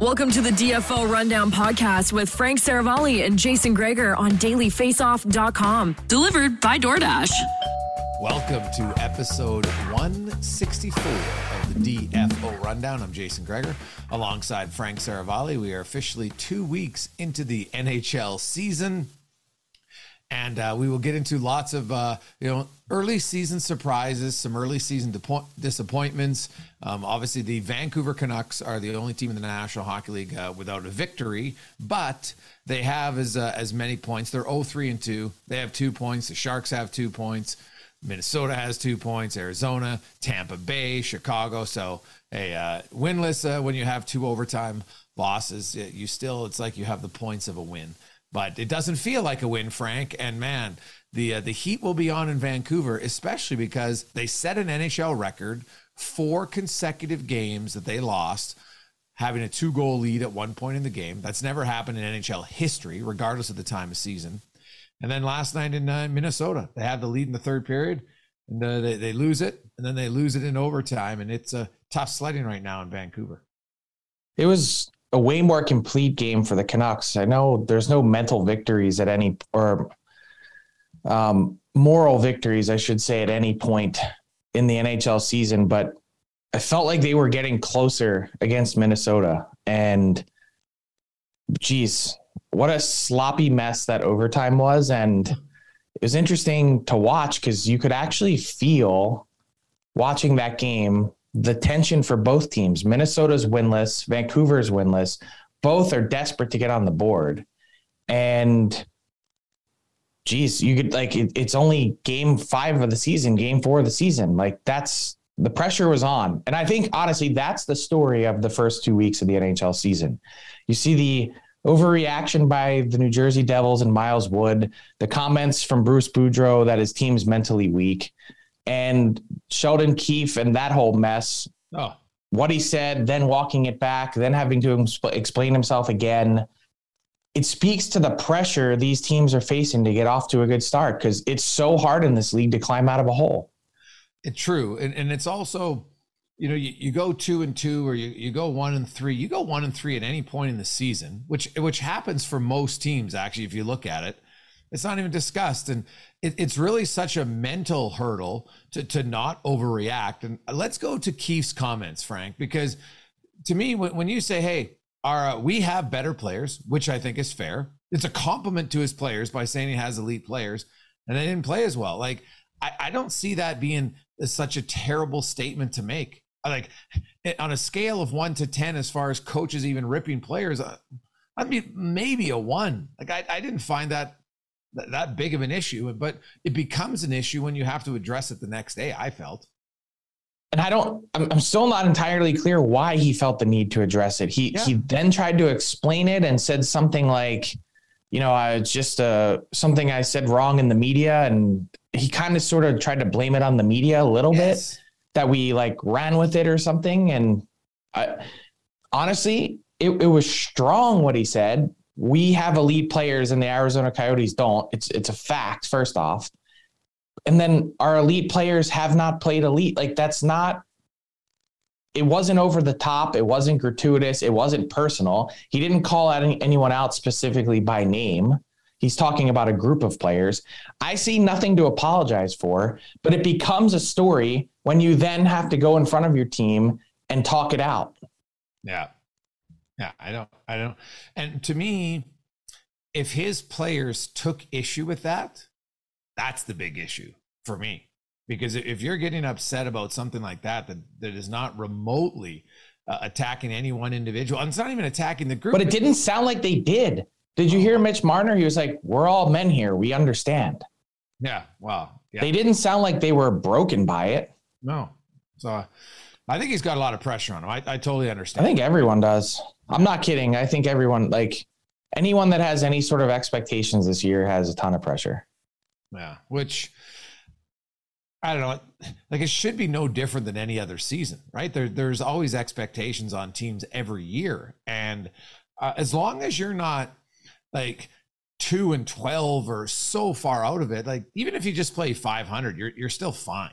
Welcome to the DFO Rundown podcast with Frank Seravalli and Jason Gregor on dailyfaceoff.com. Delivered by DoorDash. Welcome to episode 164 of the DFO Rundown. I'm Jason Gregor alongside Frank Seravalli. We are officially two weeks into the NHL season. And uh, we will get into lots of uh, you know early season surprises, some early season depo- disappointments. Um, obviously, the Vancouver Canucks are the only team in the National Hockey League uh, without a victory, but they have as uh, as many points. They're 0-3 and two. They have two points. The Sharks have two points. Minnesota has two points. Arizona, Tampa Bay, Chicago. So, a uh, winless uh, when you have two overtime losses, you still it's like you have the points of a win but it doesn't feel like a win, Frank. And man, the uh, the heat will be on in Vancouver, especially because they set an NHL record, four consecutive games that they lost, having a two goal lead at one point in the game. That's never happened in NHL history, regardless of the time of season. And then last night in uh, Minnesota, they had the lead in the third period, and uh, they they lose it, and then they lose it in overtime, and it's a tough sledding right now in Vancouver. It was a way more complete game for the Canucks. I know there's no mental victories at any or um, moral victories, I should say, at any point in the NHL season, but I felt like they were getting closer against Minnesota. And geez, what a sloppy mess that overtime was. And it was interesting to watch because you could actually feel watching that game the tension for both teams. Minnesota's winless, Vancouver's winless. Both are desperate to get on the board. And geez, you could like it, it's only game five of the season, game four of the season. Like that's the pressure was on. And I think honestly, that's the story of the first two weeks of the NHL season. You see the overreaction by the New Jersey Devils and Miles Wood, the comments from Bruce Boudreau that his team's mentally weak and Sheldon Keefe and that whole mess. Oh. What he said, then walking it back, then having to explain himself again. It speaks to the pressure these teams are facing to get off to a good start because it's so hard in this league to climb out of a hole. It's true. And, and it's also, you know, you, you go two and two or you, you go one and three. You go one and three at any point in the season, which which happens for most teams, actually, if you look at it. It's not even discussed. And it, it's really such a mental hurdle to, to not overreact. And let's go to Keefe's comments, Frank, because to me, when, when you say, hey, our, uh, we have better players, which I think is fair, it's a compliment to his players by saying he has elite players and they didn't play as well. Like, I, I don't see that being such a terrible statement to make. Like, on a scale of one to 10, as far as coaches even ripping players, uh, I'd be maybe a one. Like, I, I didn't find that that big of an issue, but it becomes an issue when you have to address it the next day. I felt. And I don't, I'm, I'm still not entirely clear why he felt the need to address it. He, yeah. he then tried to explain it and said something like, you know, I just uh, something I said wrong in the media. And he kind of sort of tried to blame it on the media a little yes. bit that we like ran with it or something. And I, honestly, it, it was strong what he said, we have elite players and the Arizona Coyotes don't. It's it's a fact, first off. And then our elite players have not played elite. Like that's not it wasn't over the top, it wasn't gratuitous, it wasn't personal. He didn't call any, anyone out specifically by name. He's talking about a group of players. I see nothing to apologize for, but it becomes a story when you then have to go in front of your team and talk it out. Yeah. Yeah, I don't, I don't. And to me, if his players took issue with that, that's the big issue for me. Because if you're getting upset about something like that, that, that is not remotely uh, attacking any one individual, and it's not even attacking the group. But it didn't sound like they did. Did you hear Mitch Marner? He was like, "We're all men here. We understand." Yeah. Wow. Yeah. They didn't sound like they were broken by it. No. So I think he's got a lot of pressure on him. I, I totally understand. I think everyone does. I'm not kidding. I think everyone, like anyone that has any sort of expectations this year, has a ton of pressure. Yeah, which I don't know. Like it should be no different than any other season, right? There, there's always expectations on teams every year, and uh, as long as you're not like two and twelve or so far out of it, like even if you just play 500, you're you're still fine.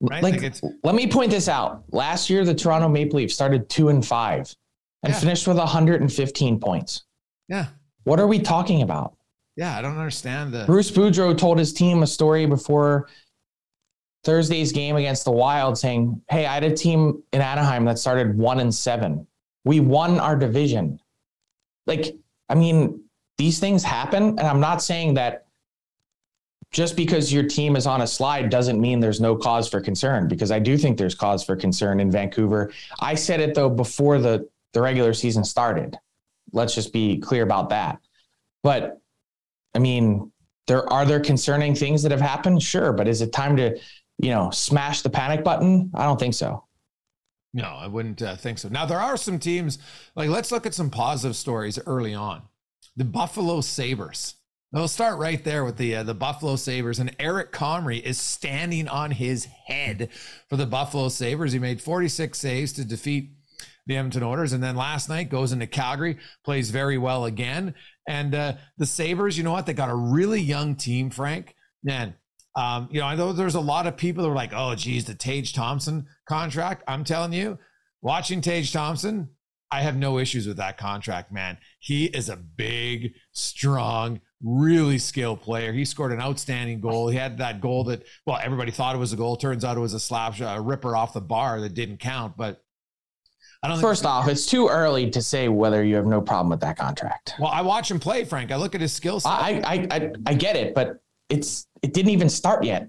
Right? Like, like let me point this out. Last year, the Toronto Maple Leafs started two and five and yeah. finished with 115 points. Yeah. What are we talking about? Yeah, I don't understand the Bruce Boudreau told his team a story before Thursday's game against the Wild saying, Hey, I had a team in Anaheim that started one and seven. We won our division. Like, I mean, these things happen. And I'm not saying that just because your team is on a slide doesn't mean there's no cause for concern because I do think there's cause for concern in Vancouver. I said it though before the the regular season started. Let's just be clear about that. But I mean, there are there concerning things that have happened, sure, but is it time to, you know, smash the panic button? I don't think so. No, I wouldn't uh, think so. Now there are some teams like let's look at some positive stories early on. The Buffalo Sabres. We'll start right there with the uh, the Buffalo Sabres, and Eric Comrie is standing on his head for the Buffalo Sabres. He made 46 saves to defeat the Edmonton Oilers, and then last night goes into Calgary, plays very well again. And uh, the Sabres, you know what? They got a really young team, Frank. Man, um, you know, I know there's a lot of people that are like, "Oh, geez, the Tage Thompson contract." I'm telling you, watching Tage Thompson, I have no issues with that contract, man. He is a big, strong really skilled player. He scored an outstanding goal. He had that goal that, well, everybody thought it was a goal. Turns out it was a slap a ripper off the bar that didn't count. But I don't. First off, it's too early to say whether you have no problem with that contract. Well, I watch him play, Frank. I look at his skill set. I, I, I, I get it, but it's it didn't even start yet.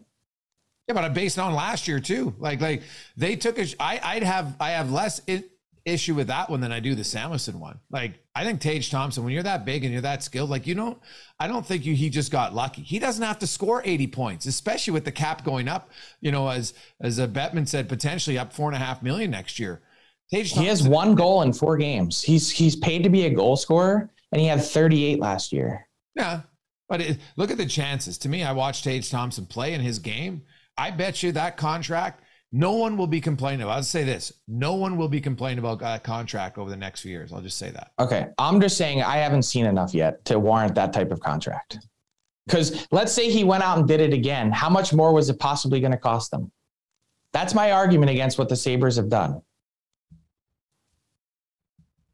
Yeah, but I based on last year too. Like, like they took a. I, I'd have I have less. It, issue with that one than I do the Samuelsson one. Like I think Tage Thompson, when you're that big and you're that skilled, like you don't, I don't think you he just got lucky. He doesn't have to score 80 points, especially with the cap going up. You know, as as a Bettman said, potentially up four and a half million next year. He has one goal in four games. He's he's paid to be a goal scorer, and he had 38 last year. Yeah, but it, look at the chances. To me, I watched Tage Thompson play in his game. I bet you that contract no one will be complaining about. I'll say this: no one will be complaining about that contract over the next few years. I'll just say that. Okay, I'm just saying I haven't seen enough yet to warrant that type of contract. Because let's say he went out and did it again, how much more was it possibly going to cost them? That's my argument against what the Sabres have done.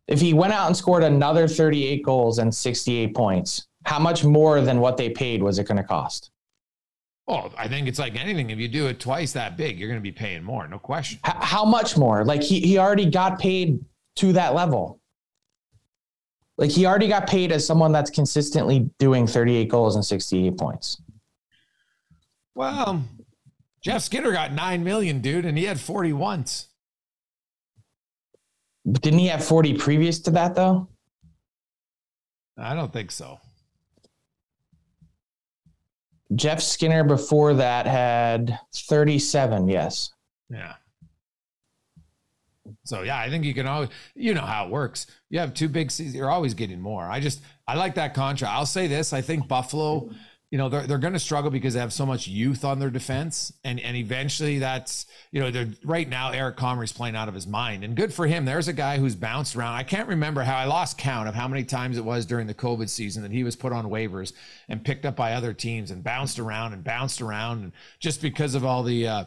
If he went out and scored another 38 goals and 68 points, How much more than what they paid was it going to cost? Oh, I think it's like anything. If you do it twice that big, you're going to be paying more, no question. H- how much more? Like he he already got paid to that level. Like he already got paid as someone that's consistently doing 38 goals and 68 points. Well, Jeff Skinner got nine million, dude, and he had 40 once. Didn't he have 40 previous to that though? I don't think so. Jeff Skinner before that had 37, yes. Yeah. So yeah, I think you can always, you know how it works. You have two big seasons, you're always getting more. I just, I like that contract. I'll say this: I think Buffalo, you know, they're they're going to struggle because they have so much youth on their defense, and and eventually that's, you know, they're right now Eric Comrie's playing out of his mind, and good for him. There's a guy who's bounced around. I can't remember how I lost count of how many times it was during the COVID season that he was put on waivers and picked up by other teams and bounced around and bounced around, and just because of all the. Uh,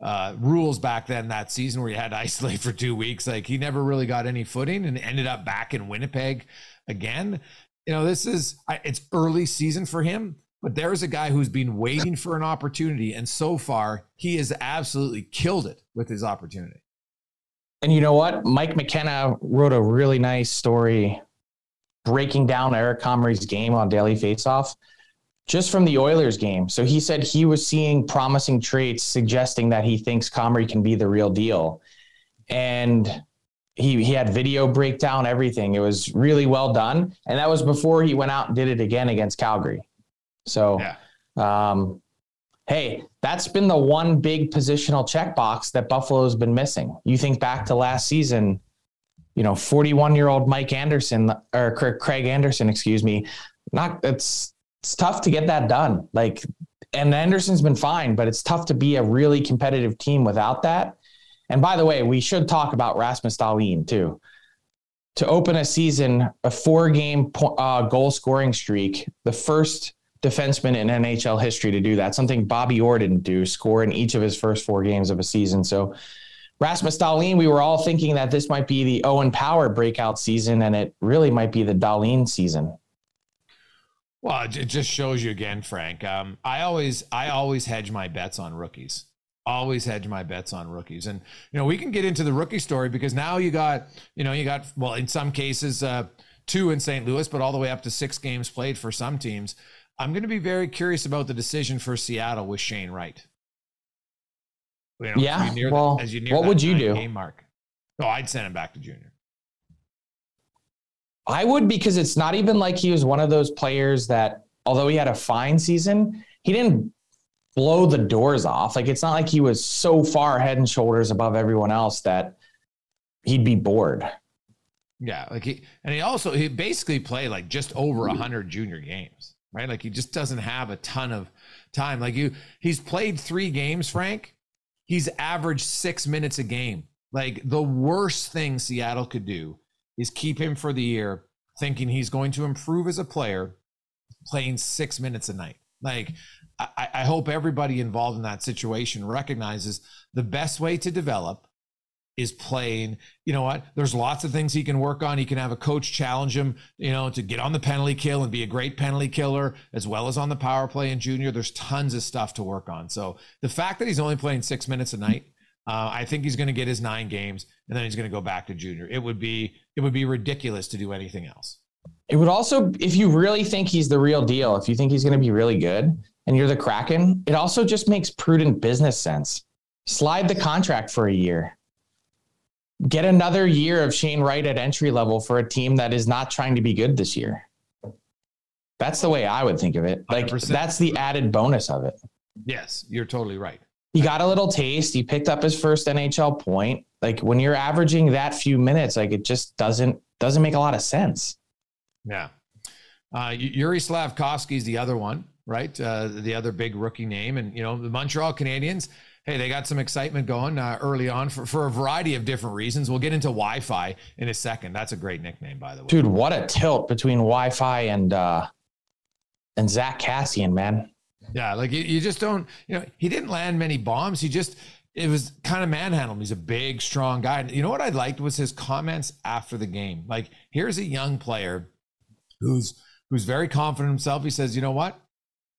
uh, rules back then that season where you had to isolate for two weeks. Like he never really got any footing and ended up back in Winnipeg again. You know, this is it's early season for him, but there's a guy who's been waiting for an opportunity, and so far he has absolutely killed it with his opportunity. And you know what? Mike McKenna wrote a really nice story breaking down Eric Comrie's game on Daily Faceoff just from the Oilers game. So he said he was seeing promising traits suggesting that he thinks Comrie can be the real deal. And he he had video breakdown, everything. It was really well done. And that was before he went out and did it again against Calgary. So yeah. um, hey, that's been the one big positional checkbox that Buffalo's been missing. You think back to last season, you know, 41 year old Mike Anderson or Craig Anderson, excuse me, not it's it's tough to get that done. Like, and Anderson's been fine, but it's tough to be a really competitive team without that. And by the way, we should talk about Rasmus Dahlin too. To open a season, a four game uh, goal scoring streak, the first defenseman in NHL history to do that, something Bobby Orr didn't do, score in each of his first four games of a season. So, Rasmus Dahlin, we were all thinking that this might be the Owen Power breakout season, and it really might be the Dahlin season. Well, it just shows you again, Frank. Um, I always, I always hedge my bets on rookies. Always hedge my bets on rookies, and you know we can get into the rookie story because now you got, you know, you got well in some cases uh, two in St. Louis, but all the way up to six games played for some teams. I'm going to be very curious about the decision for Seattle with Shane Wright. You know, yeah. As well, the, as you what would you do? Game mark. Oh, I'd send him back to junior. I would because it's not even like he was one of those players that, although he had a fine season, he didn't blow the doors off. Like it's not like he was so far head and shoulders above everyone else that he'd be bored. Yeah, like he and he also he basically played like just over a hundred junior games, right? Like he just doesn't have a ton of time. Like you, he's played three games, Frank. He's averaged six minutes a game. Like the worst thing Seattle could do is keep him for the year, thinking he's going to improve as a player, playing six minutes a night. Like, I, I hope everybody involved in that situation recognizes the best way to develop is playing. You know what? There's lots of things he can work on. He can have a coach challenge him, you know, to get on the penalty kill and be a great penalty killer, as well as on the power play in junior. There's tons of stuff to work on. So the fact that he's only playing six minutes a night uh, I think he's going to get his nine games, and then he's going to go back to junior. It would be it would be ridiculous to do anything else. It would also, if you really think he's the real deal, if you think he's going to be really good, and you're the Kraken, it also just makes prudent business sense. Slide the contract for a year. Get another year of Shane Wright at entry level for a team that is not trying to be good this year. That's the way I would think of it. Like 100%. that's the added bonus of it. Yes, you're totally right he got a little taste. He picked up his first NHL point. Like when you're averaging that few minutes, like it just doesn't doesn't make a lot of sense. Yeah. Uh, Juraj Slafkovsky is the other one, right? Uh, the other big rookie name, and you know the Montreal Canadiens. Hey, they got some excitement going uh, early on for, for a variety of different reasons. We'll get into Wi-Fi in a second. That's a great nickname, by the way. Dude, what a tilt between Wi-Fi and uh, and Zack Kassian, man. Yeah, like you, you just don't, you know, he didn't land many bombs. He just, it was kind of manhandled. He's a big, strong guy. You know what I liked was his comments after the game. Like, here's a young player who's who's very confident in himself. He says, "You know what?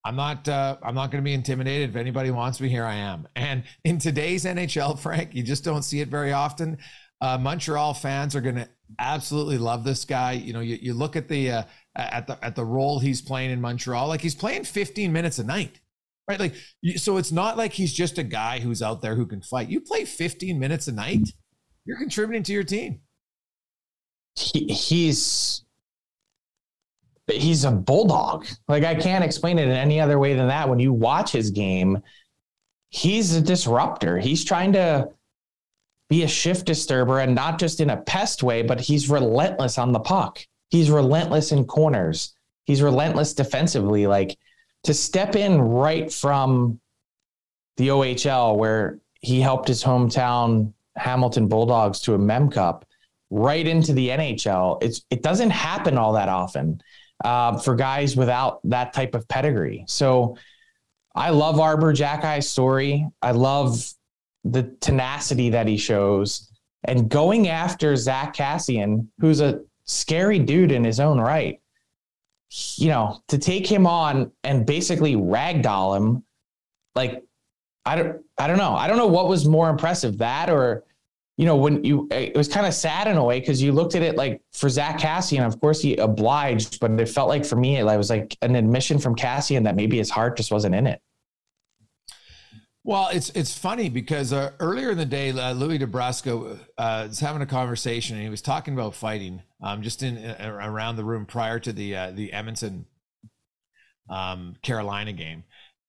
I'm not. Uh, I'm not going to be intimidated. If anybody wants me, here I am." And in today's NHL, Frank, you just don't see it very often. Uh, Montreal fans are going to absolutely love this guy. You know, you, you look at the uh, at the at the role he's playing in Montreal. Like he's playing 15 minutes a night, right? Like so, it's not like he's just a guy who's out there who can fight. You play 15 minutes a night, you're contributing to your team. He, he's he's a bulldog. Like I can't explain it in any other way than that. When you watch his game, he's a disruptor. He's trying to be a shift disturber and not just in a pest way, but he's relentless on the puck. He's relentless in corners. He's relentless defensively. Like to step in right from the OHL where he helped his hometown Hamilton Bulldogs to a Mem Cup right into the NHL. It's it doesn't happen all that often uh, for guys without that type of pedigree. So I love Arber Xhekaj's story. I love the tenacity that he shows and going after Zack Kassian, who's a scary dude in his own right. You know, to take him on and basically ragdoll him, like I don't I don't know. I don't know what was more impressive, that or you know, when you, it was kind of sad in a way because you looked at it like for Zack Kassian, of course he obliged, but it felt like for me, it was like an admission from Kassian that maybe his heart just wasn't in it. Well, it's it's funny because uh, earlier in the day, uh, Louie DeBrusk uh, was having a conversation and he was talking about fighting, um, just in uh, around the room prior to the uh, the Edmonton um, Carolina game,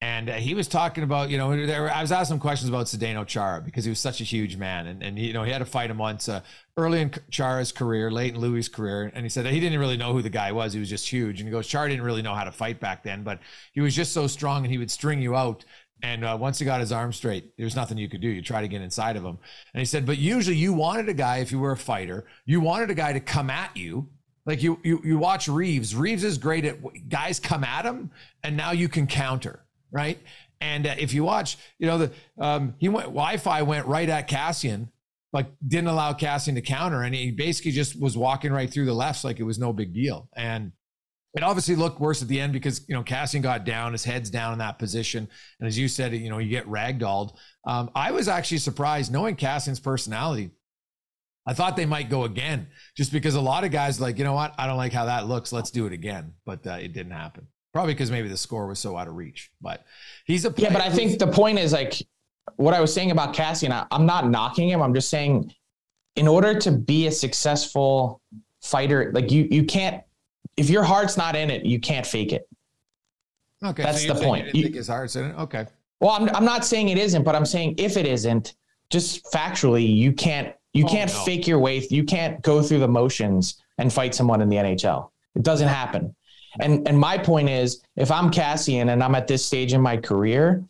and uh, he was talking about, you know, there, I was asking him questions about Zdeno Chara because he was such a huge man. And, and you know, he had to fight him once uh, early in Chara's career, late in Louie's career. And he said he didn't really know who the guy was. He was just huge. And he goes, Chara didn't really know how to fight back then, but he was just so strong and he would string you out. And uh, once he got his arm straight, there was nothing you could do. You try to get inside of him. And he said, but usually you wanted a guy, if you were a fighter, you wanted a guy to come at you like you, you, you watch Reaves. Reaves is great at guys come at him, and now you can counter right? And uh, if you watch, you know, the um, he went Wi-Fi went right at Kassian, like didn't allow Kassian to counter, and he basically just was walking right through the lefts like it was no big deal. And it obviously looked worse at the end because you know Kassian got down, his head's down in that position, and as you said, you know, you get ragdolled. Um, I was actually surprised knowing Kassian's personality. I thought they might go again, just because a lot of guys like, you know what, I don't like how that looks. Let's do it again, but uh, it didn't happen. Probably because maybe the score was so out of reach. But he's a yeah. But I think the point is like what I was saying about Kassian. I, I'm not knocking him. I'm just saying, in order to be a successful fighter, like you you can't if your heart's not in it, you can't fake it. Okay, that's so the point. You, think his heart's in it. Okay. Well, I'm I'm not saying it isn't, but I'm saying if it isn't, just factually, you can't you oh, can't no. fake your way. You can't go through the motions and fight someone in the NHL. It doesn't happen. And and my point is, if I'm Kassian and I'm at this stage in my career,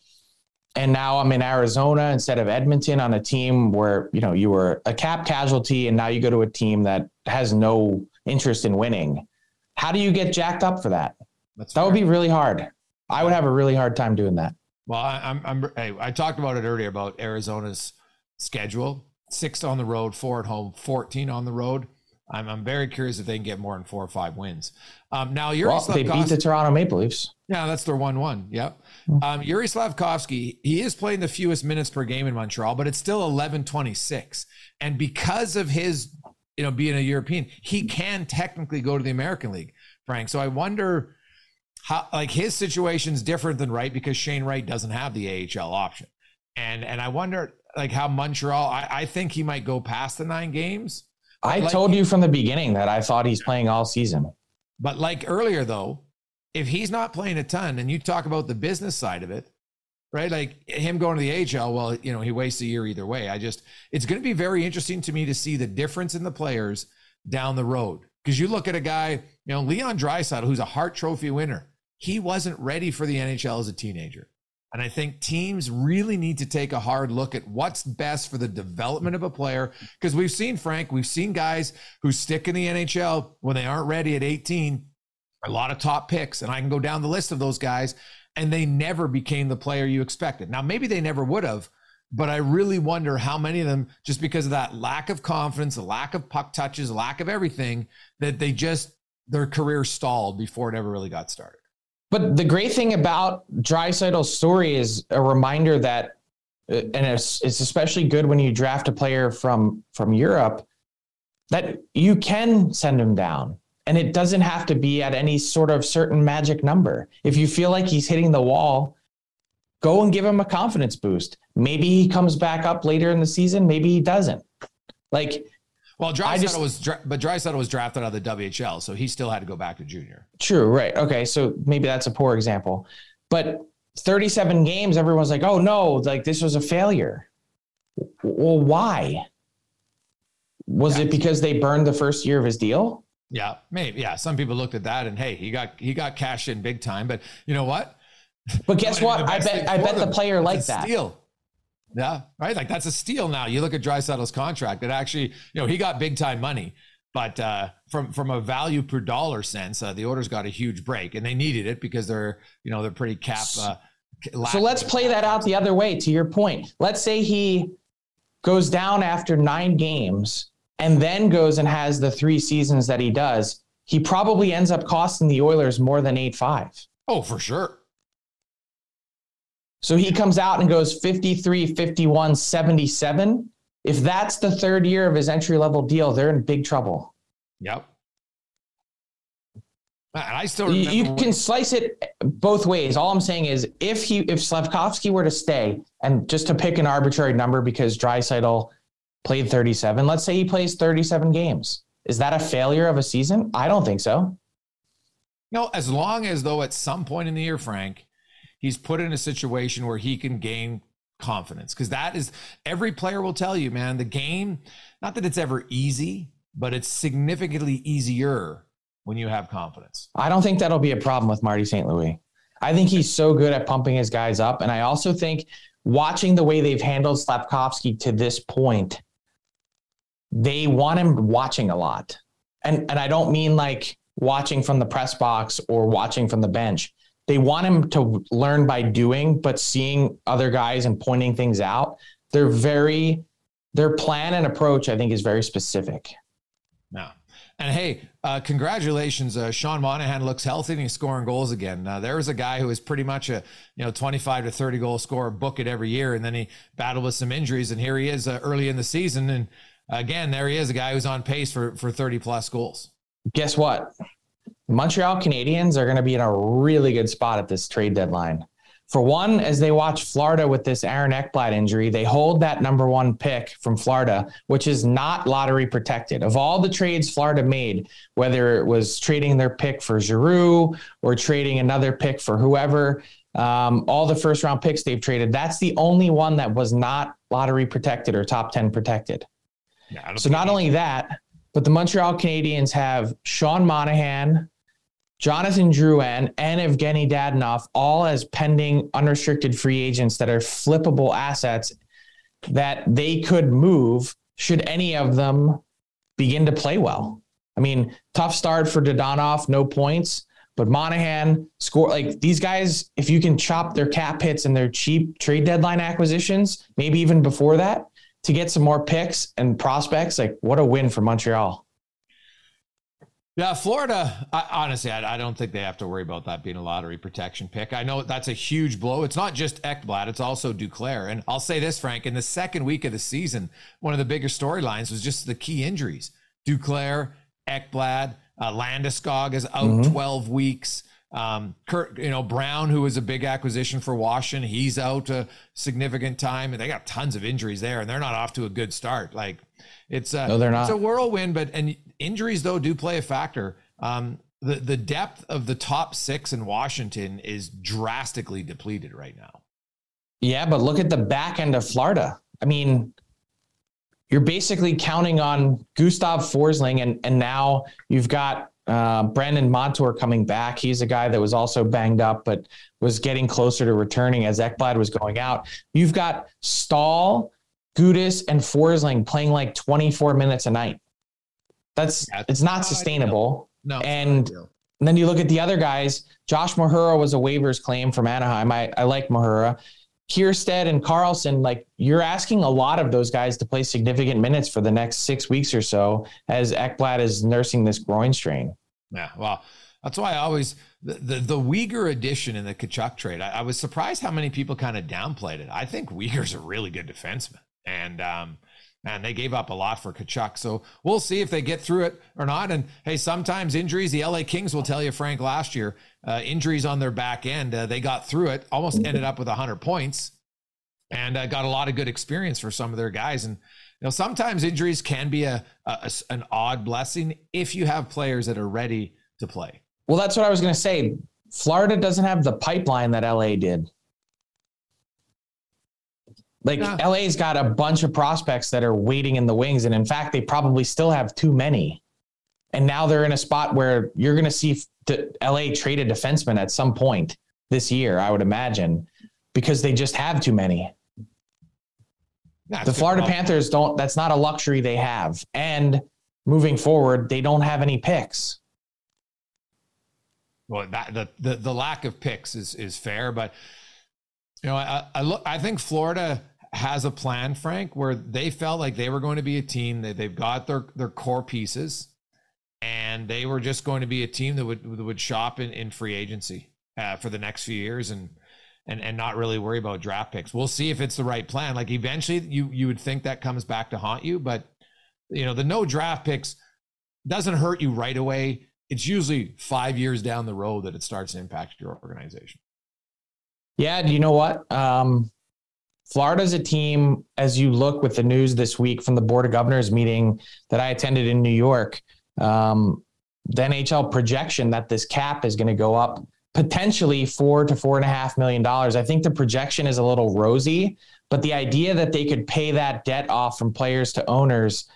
and now I'm in Arizona instead of Edmonton on a team where you know you were a cap casualty, and now you go to a team that has no interest in winning. How do you get jacked up for that? That's that fair. would be really hard. I would have a really hard time doing that. Well, I, I'm, I'm hey, I talked about it earlier about Arizona's schedule: six on the road, four at home, fourteen on the road. I'm, I'm very curious if they can get more than four or five wins. Um, now, Juraj well, they beat the Toronto Maple Leafs. Yeah, that's their one-one. Yep. Hmm. Um, Juraj Slafkovsky, he is playing the fewest minutes per game in Montreal, but it's still 11-26. And because of his, you know, being a European, he can technically go to the American League, Frank. So I wonder how, like, his situation's different than Wright because Shane Wright doesn't have the AHL option. And and I wonder, like, how Montreal. I, I think he might go past the nine games I like, told you from the beginning that I thought he's playing all season. But like earlier, though, if he's not playing a ton and you talk about the business side of it, right? Like him going to the AHL, well, you know, he wastes a year either way. I just, it's going to be very interesting to me to see the difference in the players down the road. Because you look at a guy, you know, Leon Draisaitl, who's a Hart Trophy winner, he wasn't ready for the NHL as a teenager. And I think teams really need to take a hard look at what's best for the development of a player. Because we've seen, Frank, we've seen guys who stick in the NHL when they aren't ready at 18, a lot of top picks. And I can go down the list of those guys, and they never became the player you expected. Now, maybe they never would have, but I really wonder how many of them, just because of that lack of confidence, the lack of puck touches, lack of everything, that they just their career stalled before it ever really got started. But the great thing about Draisaitl's story is a reminder that, uh, and it's, it's especially good when you draft a player from from Europe, that you can send him down, and it doesn't have to be at any sort of certain magic number. If you feel like he's hitting the wall, go and give him a confidence boost. Maybe he comes back up later in the season. Maybe he doesn't. Like well, Draisaitl was, but Draisaitl was drafted out of the WHL, so he still had to go back to junior. True, right? Okay, so maybe that's a poor example, but 37 games, everyone's like, "Oh no, like this was a failure." Well, why? Was yeah. it because they burned the first year of his deal? Yeah, maybe. Yeah, some people looked at that and hey, he got he got cashed in big time. But you know what? But guess what? I bet I bet the player like that. Steal. Yeah, right. Like that's a steal now. You look at Draisaitl's contract. That actually, you know, he got big time money, but uh, from from a value per dollar sense, uh, the Oilers got a huge break, and they needed it because they're you know they're pretty cap. Uh, so let's play that out the other way. To your point, let's say he goes down after nine games and then goes and has the three seasons that he does. He probably ends up costing the Oilers more than eight five. Oh, for sure. So he comes out and goes 53, 51, 77. If that's the third year of his entry level deal, they're in big trouble. Yep. I still you can slice it both ways. All I'm saying is if he if Slafkovsky were to stay and just to pick an arbitrary number because Draisaitl played 37, let's say he plays 37 games. Is that a failure of a season? I don't think so. No, as long as though at some point in the year, Frank, he's put in a situation where he can gain confidence because that is every player will tell you, man, the game, not that it's ever easy, but it's significantly easier when you have confidence. I don't think that'll be a problem with Marty St. Louis. I think he's so good at pumping his guys up. And I also think watching the way they've handled Slafkovsky to this point, they want him watching a lot. And and I don't mean like watching from the press box or watching from the bench they want him to learn by doing, but seeing other guys and pointing things out. They're very, their plan and approach, I think, is very specific. Yeah. And hey, uh, congratulations, uh, Sean Monahan looks healthy and he's scoring goals again. Uh, there was a guy who was pretty much a you know 25 to 30 goal scorer, book it every year, and then he battled with some injuries, and here he is uh, early in the season, and again there he is, a guy who's on pace for for 30 plus goals. Guess what? Montreal Canadiens are going to be in a really good spot at this trade deadline. For one, as they watch Florida with this Aaron Ekblad injury, they hold that number one pick from Florida, which is not lottery protected. Of all the trades Florida made, whether it was trading their pick for Giroux or trading another pick for whoever, um, all the first round picks they've traded, that's the only one that was not lottery protected or top 10 protected. Yeah, so not only that, but the Montreal Canadiens have Sean Monahan, Jonathan Drouin and Evgeny Dadonov, all as pending unrestricted free agents that are flippable assets that they could move should any of them begin to play well. I mean, tough start for Dadonov, no points, but Monahan score like these guys. If you can chop their cap hits and their cheap trade deadline acquisitions, maybe even before that, to get some more picks and prospects, like what a win for Montreal. Yeah, Florida. I, honestly, I, I, don't think they have to worry about that being a lottery protection pick. I know that's a huge blow. It's not just Ekblad; it's also Duclair. And I'll say this, Frank: in the second week of the season, one of the bigger storylines was just the key injuries. Duclair, Ekblad, uh, Landeskog is out mm-hmm. twelve weeks. Um, Kurt, you know Brown, who was a big acquisition for Washington, he's out a significant time, and they got tons of injuries there, and they're not off to a good start. Like it's a, no, they're not. It's a whirlwind, but and injuries though do play a factor. Um, the the depth of the top six in Washington is drastically depleted right now. Yeah, but look at the back end of Florida. I mean, you're basically counting on Gustav Forsling, and and now you've got uh, Brandon Montour coming back. He's a guy that was also banged up, but was getting closer to returning as Ekblad was going out. You've got Staal Gudas and Forsling playing like 24 minutes a night. That's, That's it's not sustainable. No. And, and then you look at the other guys. Josh Mahura was a waivers claim from Anaheim. I, I like Mahura. Kiersted and Carlsson, like you're asking a lot of those guys to play significant minutes for the next six weeks or so as Ekblad is nursing this groin strain. Yeah, well, that's why I always the the, the Weegar addition in the Tkachuk trade. I, I was surprised how many people kind of downplayed it. I think Weegar's a really good defenseman, and um, man, they gave up a lot for Tkachuk. So we'll see if they get through it or not. And hey, sometimes injuries. The LA Kings will tell you, Frank, last year, uh, injuries on their back end, uh, they got through it, almost ended up with hundred points, and uh, got a lot of good experience for some of their guys. And you know, sometimes injuries can be a, a an odd blessing if you have players that are ready to play. Well, that's what I was going to say. Florida doesn't have the pipeline that LA did. Like yeah. LA's got a bunch of prospects that are waiting in the wings. And in fact, they probably still have too many. And now they're in a spot where you're going to see the LA trade a defenseman at some point this year, I would imagine, because they just have too many. That's the Florida Panthers don't, that's not a luxury they have. And moving forward, they don't have any picks. Well, that, the, the, the lack of picks is, is fair, but you know, I, I look, I think Florida has a plan, Frank, where they felt like they were going to be a team that they've got their their core pieces, and they were just going to be a team that would would shop in, in free agency uh, for the next few years and and and not really worry about draft picks. We'll see if it's the right plan. Like eventually, you you would think that comes back to haunt you, but you know the no draft picks doesn't hurt you right away. It's usually five years down the road that it starts to impact your organization. Yeah, do you know what? Um, Florida's a team, as you look with the news this week from the Board of Governors meeting that I attended in New York, um, the NHL projection that this cap is going to go up potentially four to four and a half million dollars. I think the projection is a little rosy, but the idea that they could pay that debt off from players to owners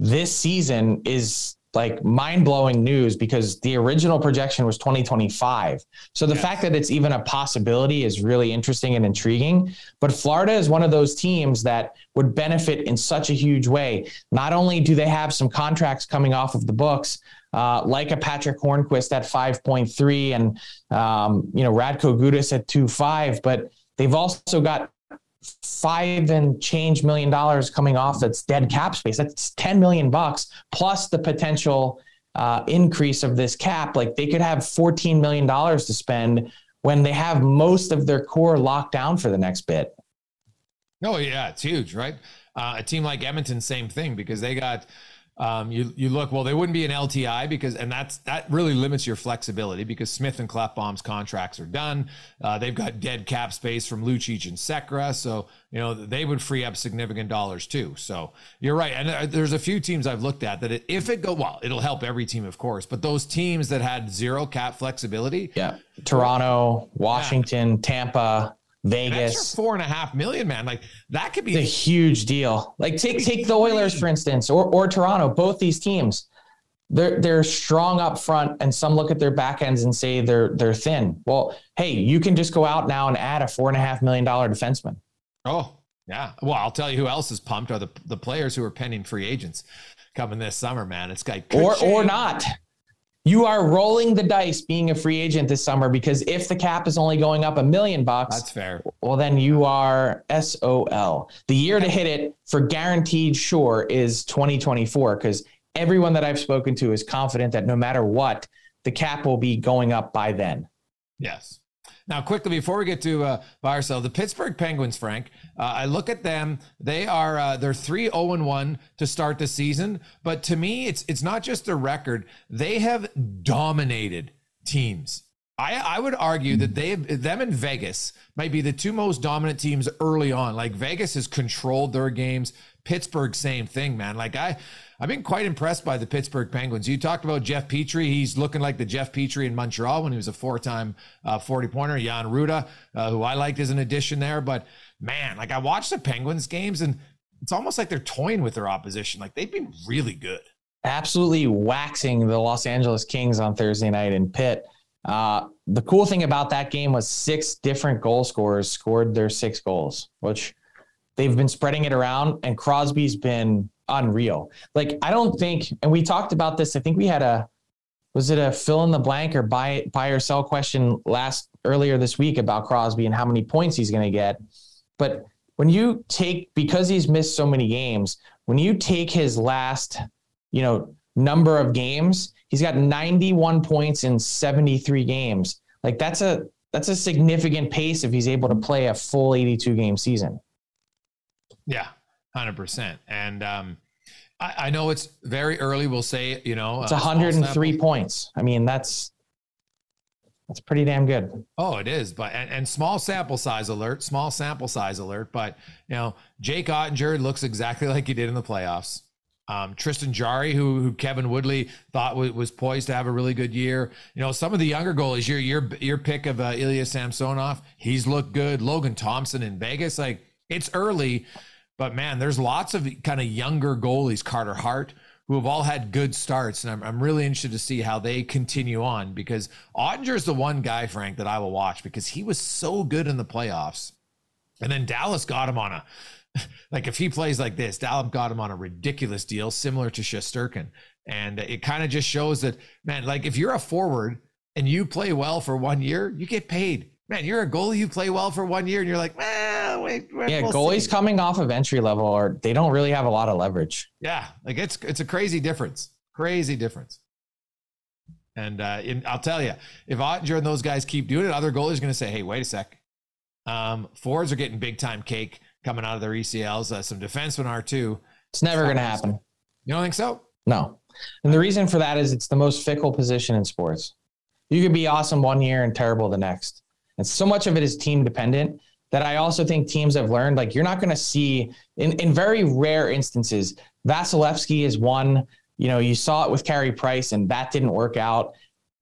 this season is like mind blowing news because the original projection was 2025. So the yes. fact that it's even a possibility is really interesting and intriguing. But Florida is one of those teams that would benefit in such a huge way. Not only do they have some contracts coming off of the books, uh, like a Patric Hornqvist at 5.3 and, um, you know, Radko Gudas at 2.5, but they've also got five and change million dollars coming off that's dead cap space. That's 10 million bucks plus the potential uh, increase of this cap. Like they could have 14 million dollars to spend when they have most of their core locked down for the next bit. Oh yeah, it's huge, right? Uh, a team like Edmonton, same thing because they got um, you you look well. They wouldn't be an LTI because, and that's that really limits your flexibility because Smith and Klefbom's contracts are done. Uh, they've got dead cap space from Lucic and Sekera, so you know they would free up significant dollars too. So you're right, and uh, there's a few teams I've looked at that it, if it go well, it'll help every team, of course. But those teams that had zero cap flexibility, yeah, Toronto, Washington, yeah. Tampa, Vegas. four and a half million, man. Like that could be a huge deal. Like take take the Oilers for instance, or or Toronto. Both these teams, they're they're strong up front, and some look at their back ends and say they're they're thin. Well, hey, you can just go out now and add a four and a half million dollar defenseman. Oh yeah. Well, I'll tell you who else is pumped are the the players who are pending free agents coming this summer, man. It's got or or not. You are rolling the dice being a free agent this summer because if the cap is only going up a million bucks, that's fair. Well, then you are SOL. The year to hit it for guaranteed sure is 2024 because everyone that I've spoken to is confident that no matter what, the cap will be going up by then. Yes. Now, quickly before we get to uh, buy or sell, the Pittsburgh Penguins, Frank. Uh, I look at them; they are uh, they're three zero oh and one to start the season. But to me, it's it's not just their record; they have dominated teams. I, I would argue that they them and Vegas might be the two most dominant teams early on. Like Vegas has controlled their games. Pittsburgh, same thing, man. Like I, I've been quite impressed by the Pittsburgh Penguins. You talked about Jeff Petry. He's looking like the Jeff Petry in Montreal when he was a four-time uh, 40-pointer. Jan Rutta, uh, who I liked as an addition there. But man, like I watched the Penguins games and it's almost like they're toying with their opposition. Like they've been really good. Absolutely waxing the Los Angeles Kings on Thursday night in Pitt. Uh, the cool thing about that game was six different goal scorers scored their six goals, which – They've been spreading it around, and Crosby's been unreal. Like I don't think, and we talked about this. I think we had a was it a fill in the blank or buy buy or sell question last earlier this week about Crosby and how many points he's going to get. But when you take because he's missed so many games, when you take his last, you know, number of games, He's got 91 points in 73 games. Like that's a that's a significant pace if he's able to play a full 82 game season. Yeah, hundred percent. And um, I, I, know it's very early. We'll say you know it's uh, 103 points. I mean that's that's pretty damn good. Oh, it is. But and, and, small sample size alert, small sample size alert. But you know, Jake Oettinger looks exactly like he did in the playoffs. Um, Tristan Jarry, who, who Kevin Woodley thought w- was poised to have a really good year. You know, some of the younger goalies, your your your pick of uh, Ilya Samsonov, he's looked good. Logan Thompson in Vegas, like it's early, but man, there's lots of kind of younger goalies. Carter Hart, who have all had good starts. And I'm, I'm really interested to see how they continue on because Oettinger is the one guy, Frank, that I will watch because he was so good in the playoffs. And then Dallas got him on a, like if he plays like this, Dallas got him on a ridiculous deal, similar to Shesterkin. And it kind of just shows that, man, like if you're a forward and you play well for one year, you get paid. Man, you're a goalie, you play well for one year, and you're like, well, wait, wait yeah, we'll goalies see. coming off of entry level or they don't really have a lot of leverage. Yeah, like it's it's a crazy difference, crazy difference. And uh, in, I'll tell you, if Oettinger and those guys keep doing it, other goalies are going to say, "Hey, wait a sec." Um, forwards are getting big time cake coming out of their ECLs. Uh, some defensemen are too. It's never going to happen. You don't think so? No. And the reason for that is it's the most fickle position in sports. You could be awesome one year and terrible the next. And so much of it is team dependent that I also think teams have learned. Like you're not going to see in, in very rare instances, Vasilevskiy is one. You know, you saw it with Carey Price, and that didn't work out.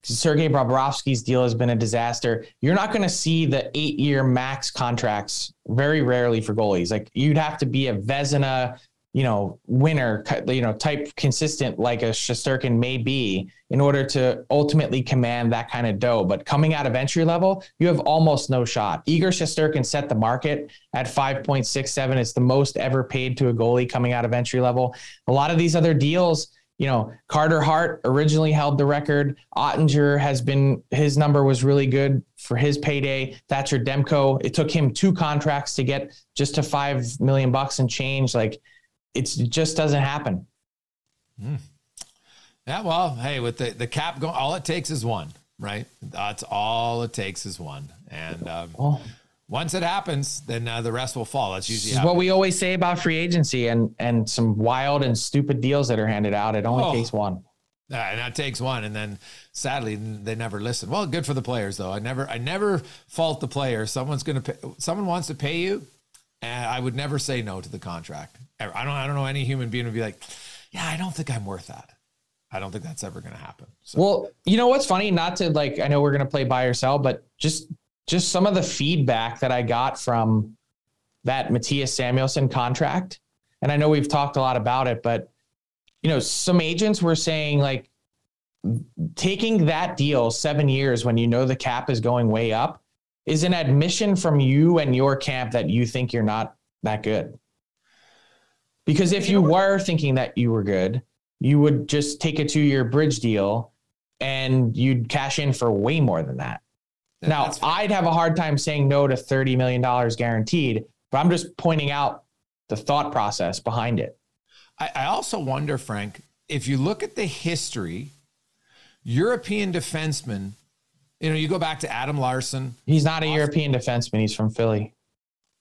Sergei Bobrovsky's deal has been a disaster. You're not going to see the eight year max contracts very rarely for goalies. Like you'd have to be a Vezina, you know, winner, you know, type consistent like a Shesterkin may be in order to ultimately command that kind of dough. But coming out of entry level, you have almost no shot. Igor Shesterkin set the market at 5.67. It's the most ever paid to a goalie coming out of entry level. A lot of these other deals, you know, Carter Hart originally held the record. Oettinger has been, his number was really good for his payday. Thatcher Demko, it took him two contracts to get just to 5 million bucks and change. Like, it just doesn't happen. Mm. Yeah, well, hey, with the, the cap going, all it takes is one, right? That's all it takes is one. And um, once it happens, then uh, the rest will fall. That's usually what we always say about free agency and and some wild and stupid deals that are handed out. It only oh. takes one. Yeah, and that takes one, and then sadly they never listen. Well, good for the players though. I never, I never fault the player. Someone's gonna, pay, someone wants to pay you, and I would never say no to the contract. I don't I don't know any human being would be like, yeah, I don't think I'm worth that. I don't think that's ever going to happen. So. Well, you know what's funny? Not to like, I know we're going to play buy or sell, but just just some of the feedback that I got from that Mattias Samuelsson contract, and I know we've talked a lot about it, but you know, some agents were saying like taking that deal seven years when you know the cap is going way up is an admission from you and your camp that you think you're not that good. Because if you were thinking that you were good, you would just take a two year bridge deal and you'd cash in for way more than that. Yeah, now, I'd have a hard time saying no to $30 million guaranteed, but I'm just pointing out the thought process behind it. I, I also wonder, Frank, if you look at the history, European defensemen, you know, you go back to Adam Larsson. He's not a European defenseman. He's from Philly.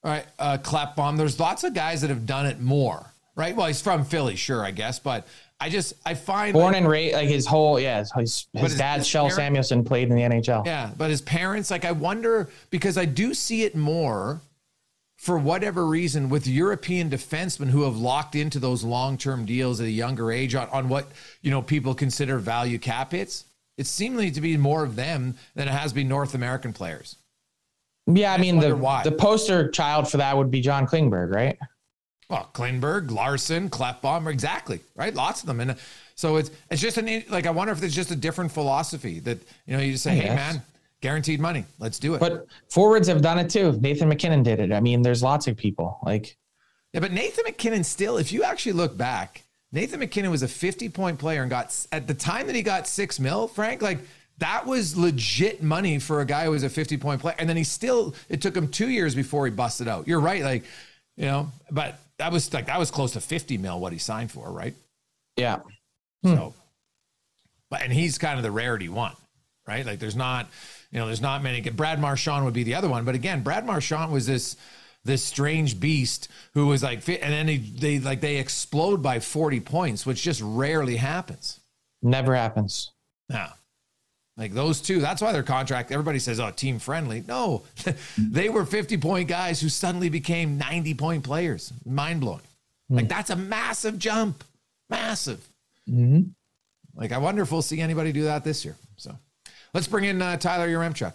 All right. Uh, Klefbom. There's lots of guys that have done it more right? Well, he's from Philly, sure, I guess, but I just I find born like, and raised like his whole yeah his, his, his dad his Kjell Samuelsson played in the NHL. Yeah, but his parents like I wonder because I do see it more for whatever reason with European defensemen who have locked into those long-term deals at a younger age on, on what you know people consider value cap hits. It seemingly to be more of them than it has been North American players. Yeah, I, I mean the why. the poster child for that would be John Klingberg, right? Well, Klingberg, Larsson, Klefbom, exactly, right? Lots of them. And uh, so it's it's just an like I wonder if it's just a different philosophy that you know you just say, hey man, guaranteed money, let's do it. But forwards have done it too. Nathan MacKinnon did it. I mean, there's lots of people like. Yeah, but Nathan MacKinnon still, if you actually look back, Nathan MacKinnon was a 50 point player and got at the time that he got six mil, Frank, like that was legit money for a guy who was a 50 point player. And then he still, it took him two years before he busted out. You're right. Like, you know, but that was like that was close to 50 mil what he signed for, right? Yeah. So, hmm. but and he's kind of the rarity one, right? Like there's not, you know, there's not many. Brad Marchand would be the other one, but again, Brad Marchand was this this strange beast who was like, and then they, they like they explode by 40 points, which just rarely happens. Never happens. Yeah. Like those two, that's why their contract, everybody says, oh, team friendly. No, they were 50 point guys who suddenly became 90 point players. Mind blowing. Mm. Like that's a massive jump. Massive. Mm-hmm. Like I wonder if we'll see anybody do that this year. So let's bring in uh, Tyler Yaremchuk.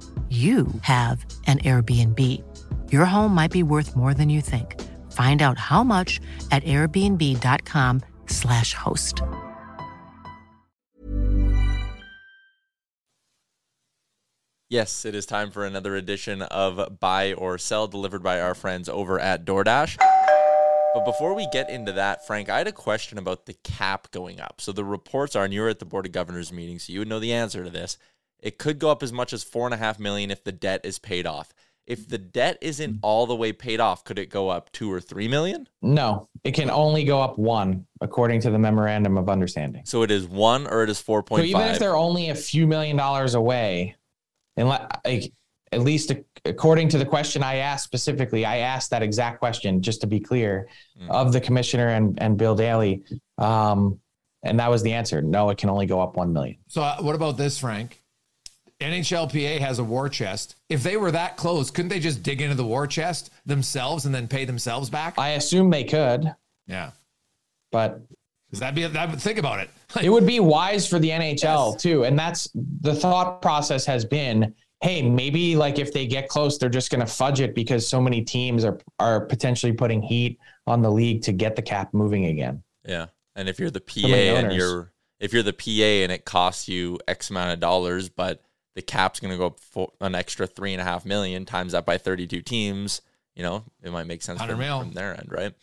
you have an Airbnb. Your home might be worth more than you think. Find out how much at airbnb.com/slash host. Yes, it is time for another edition of Buy or Sell delivered by our friends over at DoorDash. But before we get into that, Frank, I had a question about the cap going up. So the reports are, and you were at the Board of Governors meeting, so you would know the answer to this. It could go up as much as four and a half million if the debt is paid off. If the debt isn't all the way paid off, could it go up two or three million? No, it can only go up one, according to the memorandum of understanding. So it is one or it is four point five. So even if they're only a few million dollars away, and like at least according to the question I asked specifically, I asked that exact question just to be clear mm. of the commissioner and and Bill Daly, um, and that was the answer. No, it can only go up one million. So uh, what about this, Frank? NHLPA has a war chest. If they were that close, couldn't they just dig into the war chest themselves and then pay themselves back? I assume they could. Yeah. But does that be that think about it? it would be wise for the NHL yes. too. And that's the thought process has been, hey, maybe like if they get close, they're just gonna fudge it because so many teams are are potentially putting heat on the league to get the cap moving again. Yeah. And if you're the PA and you're if you're the PA and it costs you X amount of dollars, but the cap's going to go up for an extra three and a half million times that by 32 teams. You know, it might make sense from, from, their end, right?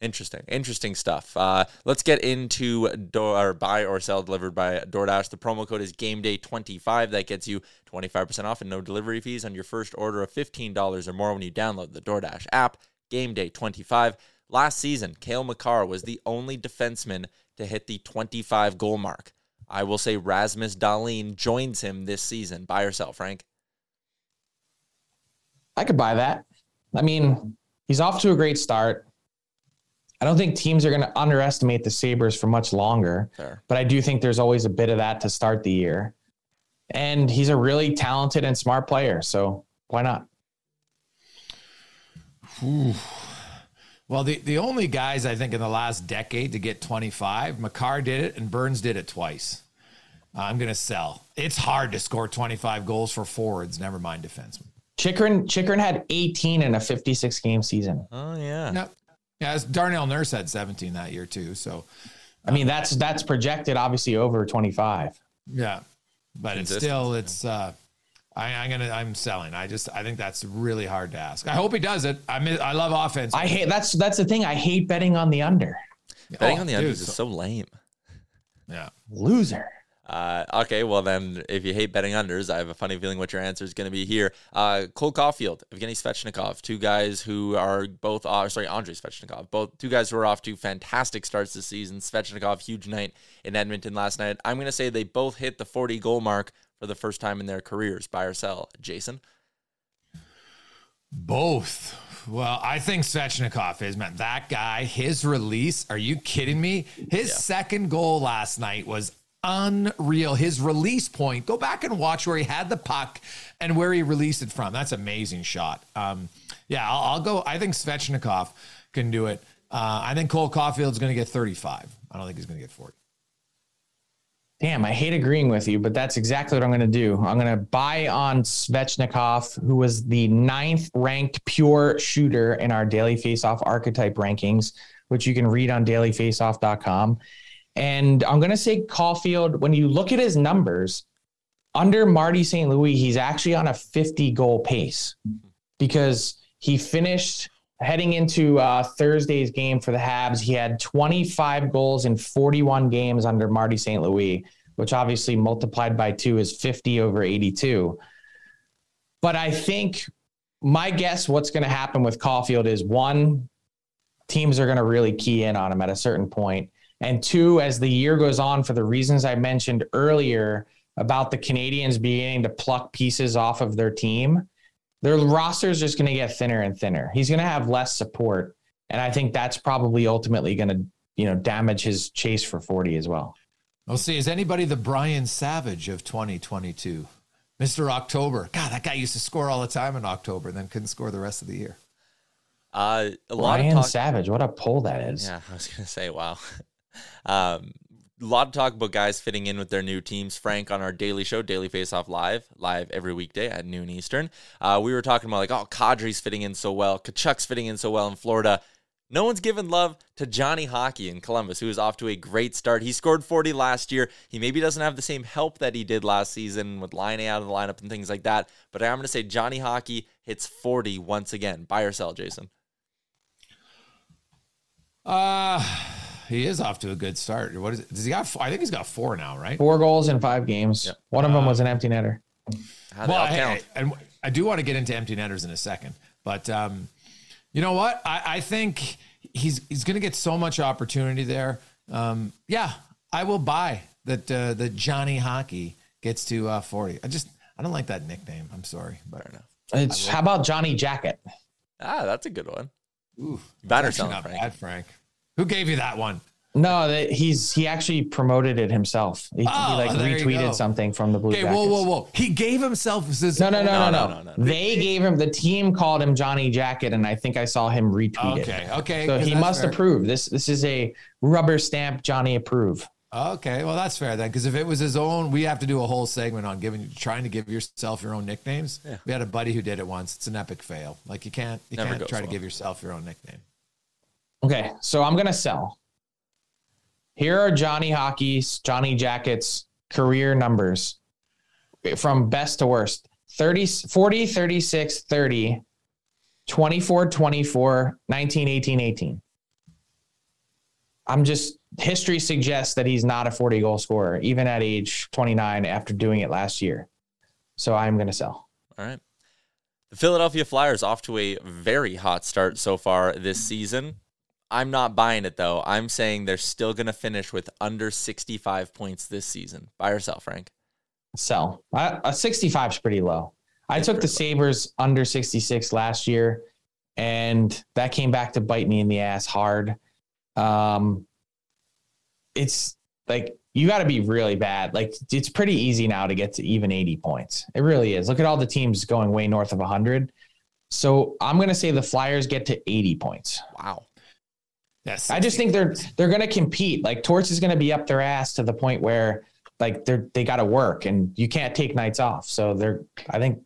Interesting, interesting stuff. Uh, let's get into door or buy or sell delivered by DoorDash. The promo code is Game Day 25. That gets you 25% off and no delivery fees on your first order of $15 or more when you download the DoorDash app. Game Day 25. Last season, Cale Makar was the only defenseman to hit the 25 goal mark. I will say Rasmus Dahlin joins him this season. Buy or sell, Frank? I could buy that. I mean, he's off to a great start. I don't think teams are going to underestimate the Sabres for much longer, Fair. but I do think there's always a bit of that to start the year. And he's a really talented and smart player. So why not? Ooh. Well, the, the only guys I think in the last decade to get 25, Makar did it and Burns did it twice. Uh, I'm going to sell. It's hard to score 25 goals for forwards, never mind defensemen. Chychrun Chychrun had 18 in a 56 game season. Oh yeah. No, yeah, Darnell Nurse had 17 that year too. So, I mean, that's that's projected obviously over 25. Yeah, but it's still it's. uh I, am gonna. I'm selling. I just. I think that's really hard to ask. I hope he does it. I mean, I love offense. I hate. That's that's the thing. I hate betting on the under. Betting oh, on the under is so lame. Yeah, loser. Uh, okay, well then, if you hate betting unders, I have a funny feeling what your answer is going to be here. Uh, Cole Caufield, Evgeny Svechnikov, two guys who are both, uh, sorry, Andrei Svechnikov, both two guys who are off to fantastic starts this season. Svechnikov, huge night in Edmonton last night. I'm going to say they both hit the 40 goal mark for the first time in their careers. Buy or sell, Jason? Both. Well, I think Svechnikov is, man. That guy, his release, are you kidding me? His yeah. second goal last night was unreal. His release point, go back and watch where he had the puck and where he released it from. That's amazing shot. Um, yeah, I'll, I'll, go. I think Svechnikov can do it. Uh, I think Cole Caufield's going to get 35. I don't think he's going to get 40. Damn, I hate agreeing with you, but that's exactly what I'm going to do. I'm going to buy on Svechnikov, who was the ninth ranked pure shooter in our daily faceoff archetype rankings, which you can read on dailyfaceoff.com. And I'm going to say Caulfield, when you look at his numbers, under Marty St. Louis, he's actually on a 50 goal pace because he finished heading into uh, Thursday's game for the Habs. He had 25 goals in 41 games under Marty St. Louis, which obviously multiplied by two is 50 over 82. But I think my guess what's going to happen with Caulfield is one, teams are going to really key in on him at a certain point. And two, as the year goes on, for the reasons I mentioned earlier about the Canadiens beginning to pluck pieces off of their team, their roster is just going to get thinner and thinner. He's going to have less support. And I think that's probably ultimately going to, you know, damage his chase for 40 as well. We'll see. Is anybody the Brian Savage of 2022? Mr. October. God, that guy used to score all the time in October and then couldn't score the rest of the year. Uh, a lot Brian of talk- Savage. What a pull that is. Yeah, I was going to say, wow. Um, a lot of talk about guys fitting in with their new teams. Frank on our daily show, Daily Face Off Live, live every weekday at noon Eastern. Uh, we were talking about like, oh, Kadri's fitting in so well, Tkachuk's fitting in so well in Florida. No one's given love to Johnny Hockey in Columbus, who is off to a great start. He scored 40 last year. He maybe doesn't have the same help that he did last season with Laine out of the lineup and things like that. But I'm going to say Johnny Hockey hits 40 once again. Buy or sell, Jason? Uh he is off to a good start. What is it? Does he got? I think he's got four now, right? Four goals in five games. Yep. One of them was an empty netter. well, I, and I do want to get into empty netters in a second, but um, you know what? I, I think he's he's going to get so much opportunity there. Um, yeah, I will buy that uh, that Johnny Hockey gets to uh, forty. I just I don't like that nickname. I'm sorry, but I don't know. it's how about Johnny Jacket? Ah, that's a good one. Ooh, better sound Frank. Bad, Frank. Who gave you that one? No, that he's he actually promoted it himself. He, oh, he like retweeted something from the Blue okay, Jackets. whoa, whoa, whoa! He gave himself his no, no, no, no, no, no, no. They gave him the team called him Johnny Jacket, and I think I saw him retweet okay, it. Okay, okay. So he must fair. approve. This this is a rubber stamp Johnny approve. Okay, well that's fair then, because if it was his own, we have to do a whole segment on giving, trying to give yourself your own nicknames. Yeah. We had a buddy who did it once. It's an epic fail. Like you can't, you Never can't try well. to give yourself your own nickname. Okay, so I'm gonna sell. Here are Johnny Hockey's, Johnny Jacket's career numbers from best to worst 30, 40, 36, 30, 24, 24, 19, 18, 18. I'm just, history suggests that he's not a 40 goal scorer, even at age 29 after doing it last year. So I'm going to sell. All right. The Philadelphia Flyers off to a very hot start so far this season. I'm not buying it though. I'm saying they're still going to finish with under 65 points this season. Buy or sell, Frank? Sell. A 65 is pretty low. I took the Sabres under 66 last year, and that came back to bite me in the ass hard. Um, it's like you got to be really bad. Like it's pretty easy now to get to even 80 points. It really is. Look at all the teams going way north of 100. So I'm going to say the Flyers get to 80 points. Wow. Yes. I just think they're they're going to compete. Like Torts is going to be up their ass to the point where like they're they got to work and you can't take nights off. So they're I think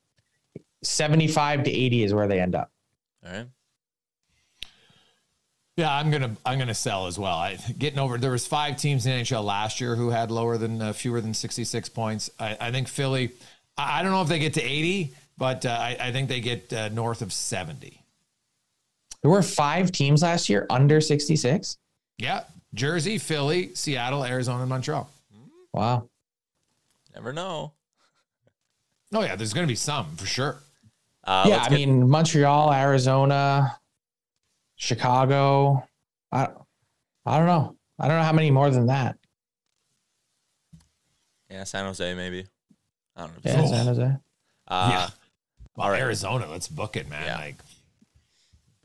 75 to 80 is where they end up. All right. Yeah, I'm gonna I'm gonna sell as well. I, getting over there was five teams in NHL last year who had lower than uh, fewer than 66 points. I, I think Philly. I, I, don't know if they get to 80, but uh, I, I, think they get uh, north of 70. There were five teams last year under 66. Yeah. Jersey, Philly, Seattle, Arizona, and Montreal. Wow. Never know. Oh, yeah. There's going to be some for sure. Uh, yeah. I get- mean, Montreal, Arizona, Chicago. I, I don't know. I don't know how many more than that. Yeah. San Jose, maybe. I don't know. Yeah, San Jose. Uh, yeah. Well, all right. Arizona, let's book it, man. Yeah. Like,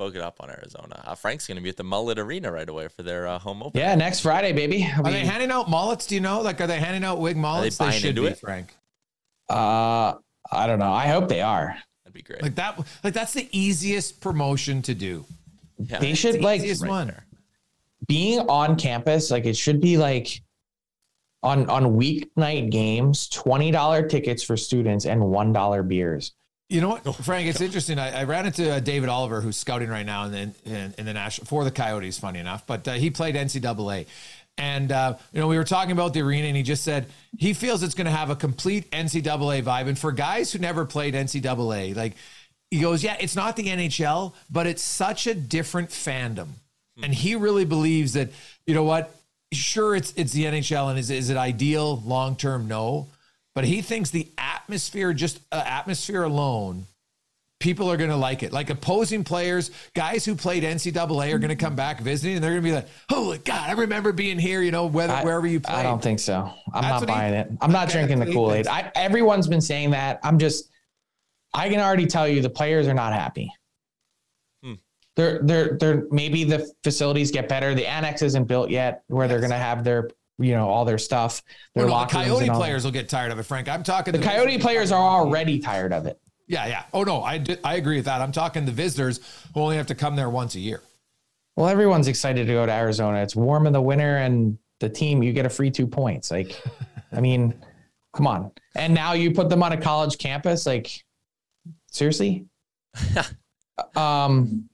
spoke it up on Arizona. Uh, Frank's going to be at the Mullet Arena right away for their uh, home opener. Yeah, next Friday, baby. Are be- they handing out mullets? Do you know? Like, are they handing out wig mullets? buying should into be, it? Frank. uh, I don't know. I hope they are. That'd be great. Like that. Like that's the easiest promotion to do. yeah. They should like Easiest right one. being on campus. Like it should be like on on weeknight games, twenty dollar tickets for students and one dollar beers. You know what, Frank? It's interesting. I, I ran into uh, David Oliver, who's scouting right now in the in, in the national for the Coyotes. Funny enough, but uh, he played NCAA, and uh, you know we were talking about the arena, and he just said he feels it's going to have a complete NCAA vibe. And for guys who never played NCAA, like he goes, yeah, it's not the NHL, but it's such a different fandom, and he really believes that you know what. Sure, it's it's the NHL, and is is it ideal long term? No, but he thinks the atmosphere, just uh, atmosphere alone, people are going to like it. Like opposing players, guys who played NCAA are going to come back visiting, and they're going to be like, "Holy God, I remember being here." You know, whether I- wherever you play. I don't think so. I'm That's not what he- buying it. I'm not drinking the that's what he Kool Aid. I everyone's been saying that. I'm just. I can already tell you the players are not happy. Hmm. They're they're they're maybe the facilities get better. The annex isn't built yet, where they're going to have their you know all their stuff. Their Well, no, the Coyote and that. players will get tired of it, Frank. I'm talking The Coyote players are already tired of it. Yeah, yeah. Oh no, I di- I agree with that. I'm talking the visitors who only have to come there once a year. Well, everyone's excited to go to Arizona. It's warm in the winter, and the team you get a free two points. Like, I mean, come on. And now you put them on a college campus. Like, seriously? um,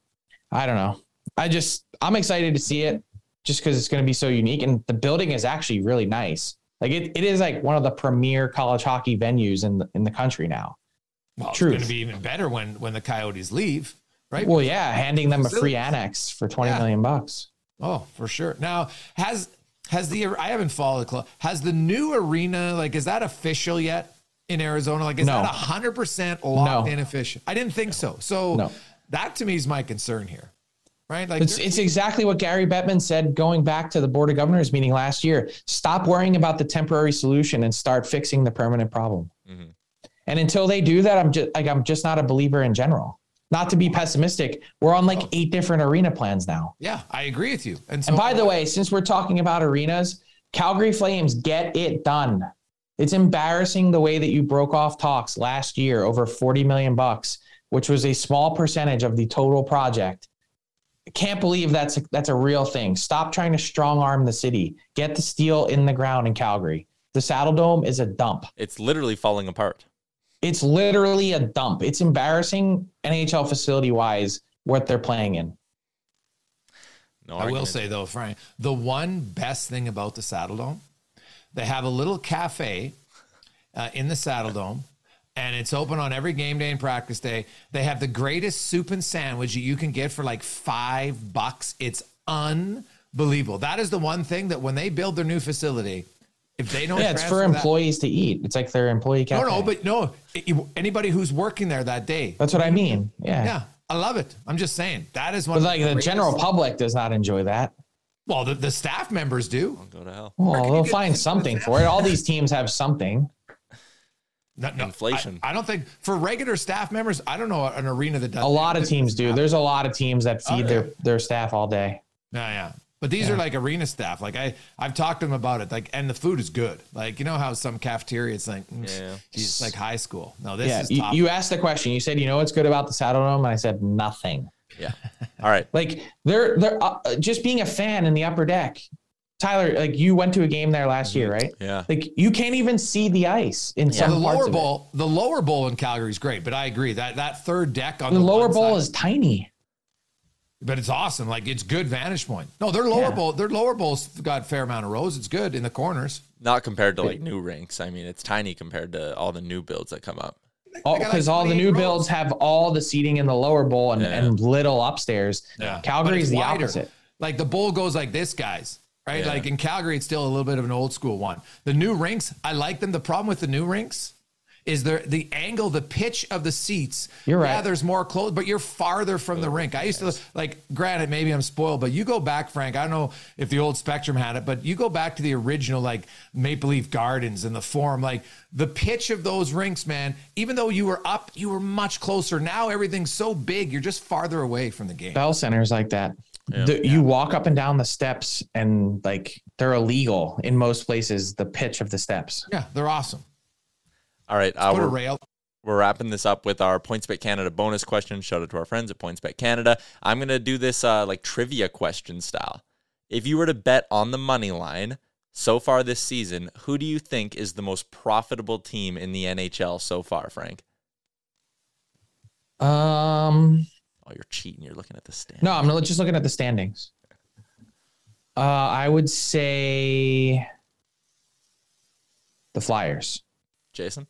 I don't know. I just I'm excited to see it just because it's going to be so unique, and the building is actually really nice. Like it, it is like one of the premier college hockey venues in the in the country now. Well, Truth. it's going to be even better when when the Coyotes leave, right? Well, yeah, handing them a free annex for twenty Yeah. million bucks. Oh, for sure. Now, has has the I haven't followed the club. Has the new arena like is that official yet in Arizona? Like is No. that hundred percent locked No. in official? I didn't think so. So No. that to me is my concern here. Right? Like It's, it's exactly what Gary Bettman said going back to the Board of Governors meeting last year. Stop worrying about the temporary solution and start fixing the permanent problem. Mhm. And until they do that, I'm just like I'm just not a believer in general. Not to be pessimistic, we're on like eight different arena plans now. yeah, I agree with you. And so And by the way, since we're talking about arenas, Calgary Flames get it done. It's embarrassing the way that you broke off talks last year over 40 million bucks, which was a small percentage of the total project. I can't believe that's a, that's a real thing. Stop trying to strong arm the city. Get the steel in the ground in Calgary. The Saddledome is a dump. It's literally falling apart. It's literally a dump. It's embarrassing NHL facility wise what they're playing in. No I will say though, Frank, the one best thing about the Saddledome, they have a little cafe uh, in the Saddledome, and it's open on every game day and practice day. They have the greatest soup and sandwich that you can get for like five bucks. It's unbelievable. That is the one thing that when they build their new facility, if they don't, Yeah, it's for transfer that- employees to eat. It's like their employee cafe. No, no, but no. Anybody who's working there that day. that's what I mean. Yeah. Yeah, I love it. I'm just saying that is one. But of like the greatest- general public does not enjoy that. Well, the, the staff members do. Go to hell. Well, they'll find something for it. All these teams have something. No, no, Inflation. I, I don't think for regular staff members. I don't know an arena that does. A lot of teams do. There's a lot of teams that feed their their staff all day. Yeah, yeah. But these are like arena staff. Like I, I've talked to them about it. Like, and the food is good. Like you know how some cafeteria, it's like, mm, Yeah. geez, it's like high school. No, this Yeah, is you, you asked the question. You said, "You know what's good about the Saddledome?" And I said, "Nothing." Yeah. All right. Like they're they're uh, just being a fan in the upper deck. Tyler, like you went to a game there last year, mm-hmm. right? Yeah. Like you can't even see the ice in so some the parts lower of it. bowl, the lower bowl in Calgary is great, but I agree that that third deck on The the, lower bowl side- is tiny. but it's awesome. Like it's good vantage point. No, their lower Yeah. bowl, their lower bowl's got a fair amount of rows. It's good in the corners. Not compared to like new rinks. I mean, it's tiny compared to all the new builds that come up. got, Because like, all the new rows. builds have all the seating in the lower bowl and, Yeah. and little upstairs. But Calgary's the wider. opposite. Like the bowl goes like this, guys. Right? Yeah. Like in Calgary, it's still a little bit of an old school one. The new rinks, I like them. The problem with the new rinks is there the angle, the pitch of the seats. You're right. Yeah, there's more close, but you're farther from the oh, rink. I used to like. Granted, maybe I'm spoiled, but you go back, Frank. I don't know if the old Spectrum had it, but you go back to the original like Maple Leaf Gardens and the Forum, like the pitch of those rinks, man. Even though you were up, you were much closer. Now everything's so big, you're just farther away from the game. Bell centers like that. The, You walk up and down the steps, and like they're illegal in most places. The pitch of the steps. Yeah, they're awesome. All right, uh, Put we're, rail. we're wrapping this up with our PointsBet Canada bonus question. Shout out to our friends at PointsBet Canada. I'm gonna do this uh, like trivia question style. If you were to bet on the money line so far this season, who do you think is the most profitable team in the NHL so far, Frank? Um, Oh, you're cheating. You're looking at the stand. no, I'm not just looking at the standings. Uh, I would say the Flyers. Jason.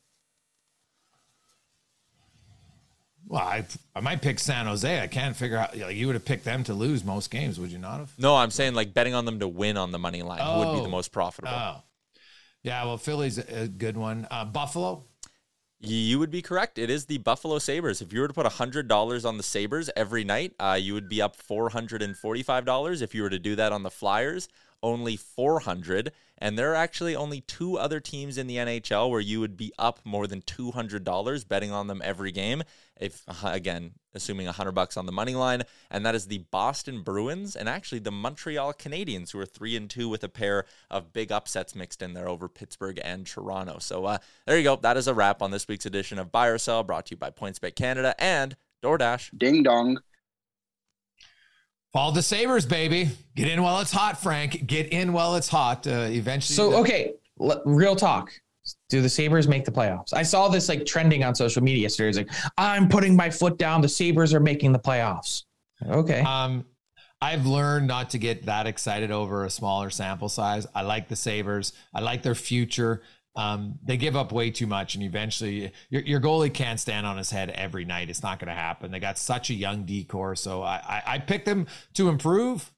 Well, I I might pick San Jose. I can't figure out. Like, you would have picked them to lose most games, would you not have? No, I'm saying like betting on them to win on the money line would be Oh. the most profitable. Oh, yeah. Well, Philly's a a good one. Uh, Buffalo. You would be correct. It is the Buffalo Sabres. If you were to put $100 on the Sabres every night, uh, you would be up $445. If you were to do that on the Flyers, only 400 And there are actually only two other teams in the NHL where you would be up more than $200 betting on them every game. If, again, assuming 100 bucks on the money line, and that is the Boston Bruins and actually the Montreal Canadiens, who are 3 and 2 with a pair of big upsets mixed in there over Pittsburgh and Toronto. So uh, there you go. That is a wrap on this week's edition of Buy or Sell, brought to you by PointsBet Canada and DoorDash. Ding dong. Follow the Sabres, baby. Get in while it's hot, Frank. Get in while it's hot. Uh, eventually. So okay, l- real talk. Do the Sabres make the playoffs? I saw this like trending on social media yesterday. It's like, I'm putting my foot down. The Sabres are making the playoffs. Okay. Um, I've learned not to get that excited over a smaller sample size. I like the Sabres. I like their future. Um, they give up way too much, and eventually, your, your goalie can't stand on his head every night. It's not going to happen. They got such a young decor, so I, I I picked them to improve,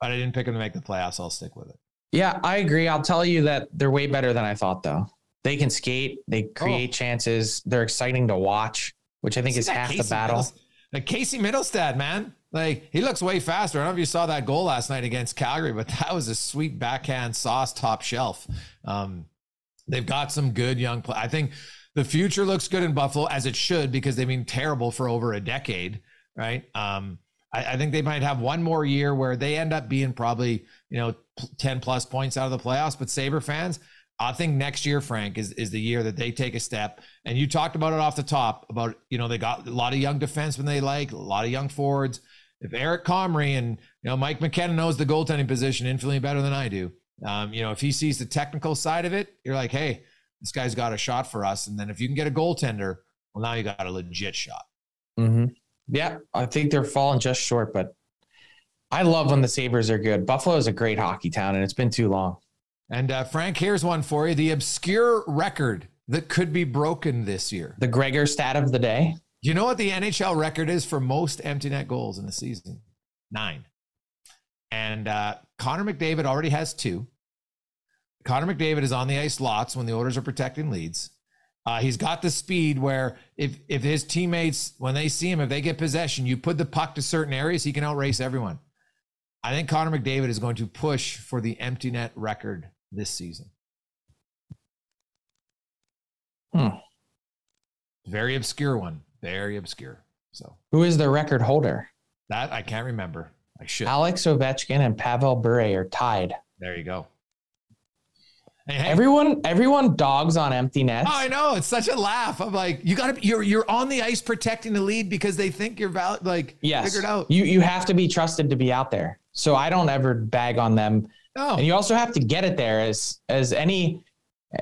but I didn't pick them to make the playoffs. I'll stick with it. Yeah, I agree. I'll tell you that they're way better than I thought, though. They can skate, they create chances, they're exciting to watch, which I think See is half the Casey battle. Middles- like Casey Mittelstadt, man. Like he looks way faster. I don't know if you saw that goal last night against Calgary, but that was a sweet backhand sauce top shelf. Um, they've got some good young play. I think the future looks good in Buffalo as it should because they've been terrible for over a decade, right? Um, I, I think they might have one more year where they end up being probably you know ten plus points out of the playoffs. But Saber fans, I think next year, Frank, is is the year that they take a step. And you talked about it off the top about you know they got a lot of young defensemen they like, a lot of young forwards. If Eric Comrie and you know Mike McKenna knows the goaltending position infinitely better than I do, um, you know if he sees the technical side of it, you're like, hey, this guy's got a shot for us. And then if you can get a goaltender, well, now you got a legit shot. Mm-hmm. Yeah, I think they're falling just short, but I love when the Sabres are good. Buffalo is a great hockey town, and it's been too long. And uh, Frank, here's one for you: the obscure record that could be broken this year. The Gregor stat of the day. You know what the NHL record is for most empty net goals in a season? Nine. And uh, Connor McDavid already has two. Connor McDavid is on the ice lots when the Oilers are protecting leads. Uh, he's got the speed where if if his teammates when they see him, if they get possession, you put the puck to certain areas, he can outrace everyone. I think Connor McDavid is going to push for the empty net record this season. Hmm. Very obscure one. Very obscure. So Who is the record holder? that I can't remember. I should. Alex Ovechkin and Pavel Bure are tied. There you go. Hey, hey. Everyone, everyone dogs on empty nets. Oh, I know. It's such a laugh. I'm like, you got to. You're you're on the ice protecting the lead because they think you're valid. Like, yes, figured out. you you have to be trusted to be out there. So I don't ever bag on them. No. And you also have to get it there as as any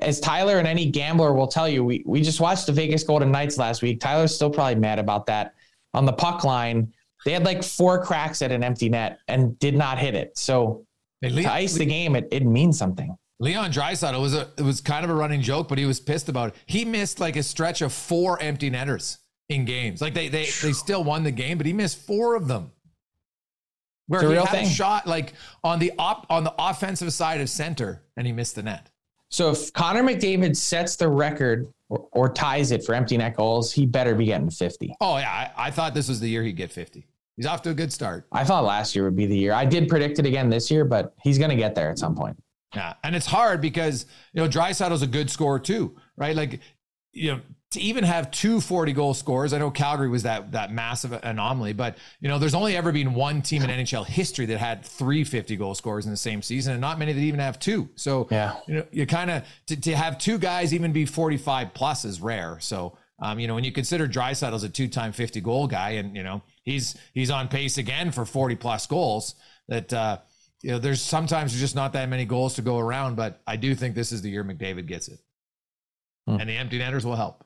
as Tyler and any gambler will tell you. We we just watched the Vegas Golden Knights last week. Tyler's still probably mad about that. On the puck line, they had like four cracks at an empty net and did not hit it. So Hey, Le- to ice the game, it, it means something. Leon Draisaitl was a it was kind of a running joke, but he was pissed about it. He missed like a stretch of four empty netters in games. Like they they they still won the game, but he missed four of them. Where a he had a thing. shot like on the op on the offensive side of center, and he missed the net. So if Connor McDavid sets the record or, or ties it for empty net goals, he better be getting 50. Oh yeah, I, I thought this was the year he'd get 50. He's off to a good start. I thought last year would be the year. I did predict it again this year, but he's going to get there at some point. Yeah, and it's hard because you know Draisaitl's a good scorer too, right? Like you know to even have two 40 goal scores. I know Calgary was that that massive anomaly, but you know there's only ever been one team in NHL history that had three 50 goal scores in the same season, and not many that even have two. So yeah, you know you kind of to, to have two guys even be 45 plus is rare. So um, you know when you consider Draisaitl's a two time 50 goal guy, and you know he's he's on pace again for 40 plus goals. That uh, you know there's sometimes there's just not that many goals to go around, but I do think this is the year McDavid gets it, hmm. and the empty netters will help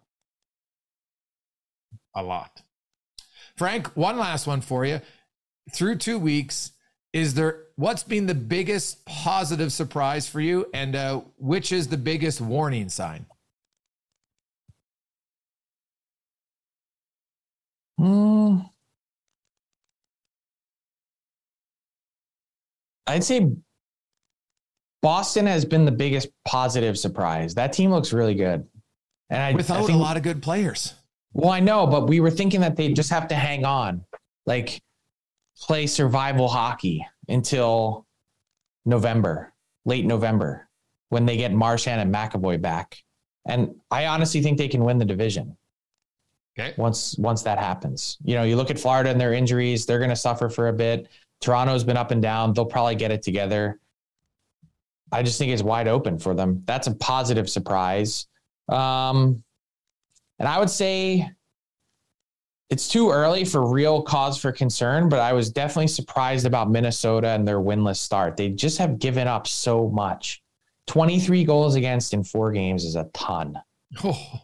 a lot. Frank, one last one for you. Through two weeks, is there what's been the biggest positive surprise for you, and uh, which is the biggest warning sign? Hmm. I'd say Boston has been the biggest positive surprise. That team looks really good. And I, without I think, a lot of good players. Well, I know, but we were thinking that they just have to hang on, like play survival hockey until November, late November, when they get Marchand and McAvoy back. And I honestly think they can win the division. Okay. Once once that happens. You know, you look at Florida and their injuries, they're going to suffer for a bit. Toronto's been up and down. They'll probably get it together. I just think it's wide open for them. That's a positive surprise. Um, and I would say it's too early for real cause for concern, but I was definitely surprised about Minnesota and their winless start. They just have given up so much. 23 goals against in four games is a ton. Oh,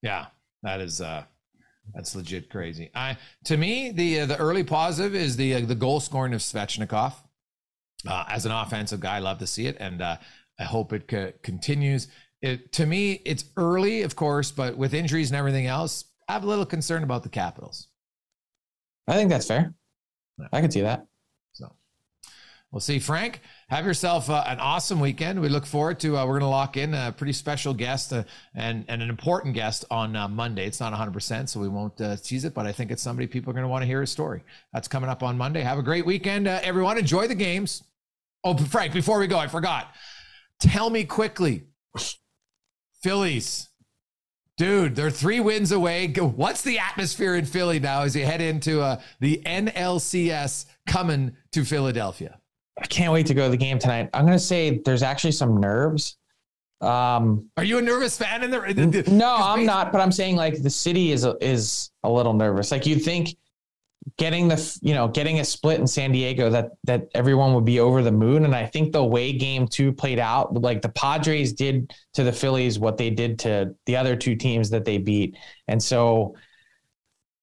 yeah, that is uh that's legit crazy. I to me the uh, the early positive is the uh, the goal scoring of Svechnikov. Uh, as an offensive guy, I love to see it, and uh, I hope it c- continues. It, to me, it's early, of course, but with injuries and everything else, I have a little concern about the Capitals. I think that's fair. I can see that. We'll see. Frank, have yourself uh, an awesome weekend. We look forward to, uh, we're going to lock in a pretty special guest uh, and, and an important guest on uh, Monday. It's not 100%, so we won't uh, tease it, but I think it's somebody people are going to want to hear his story. That's coming up on Monday. Have a great weekend, uh, everyone. Enjoy the games. Oh, Frank, before we go, I forgot. Tell me quickly Phillies. Dude, they're three wins away. What's the atmosphere in Philly now as you head into the NLCS coming to Philadelphia? I can't wait to go to the game tonight. I'm going to say there's actually some nerves. Um, Are you a nervous fan in the? no, I'm not. But I'm saying like the city is is a little nervous. Like you'd think getting the you know getting a split in San Diego that that everyone would be over the moon and I think the way game 2 played out like the Padres did to the Phillies what they did to the other two teams that they beat and so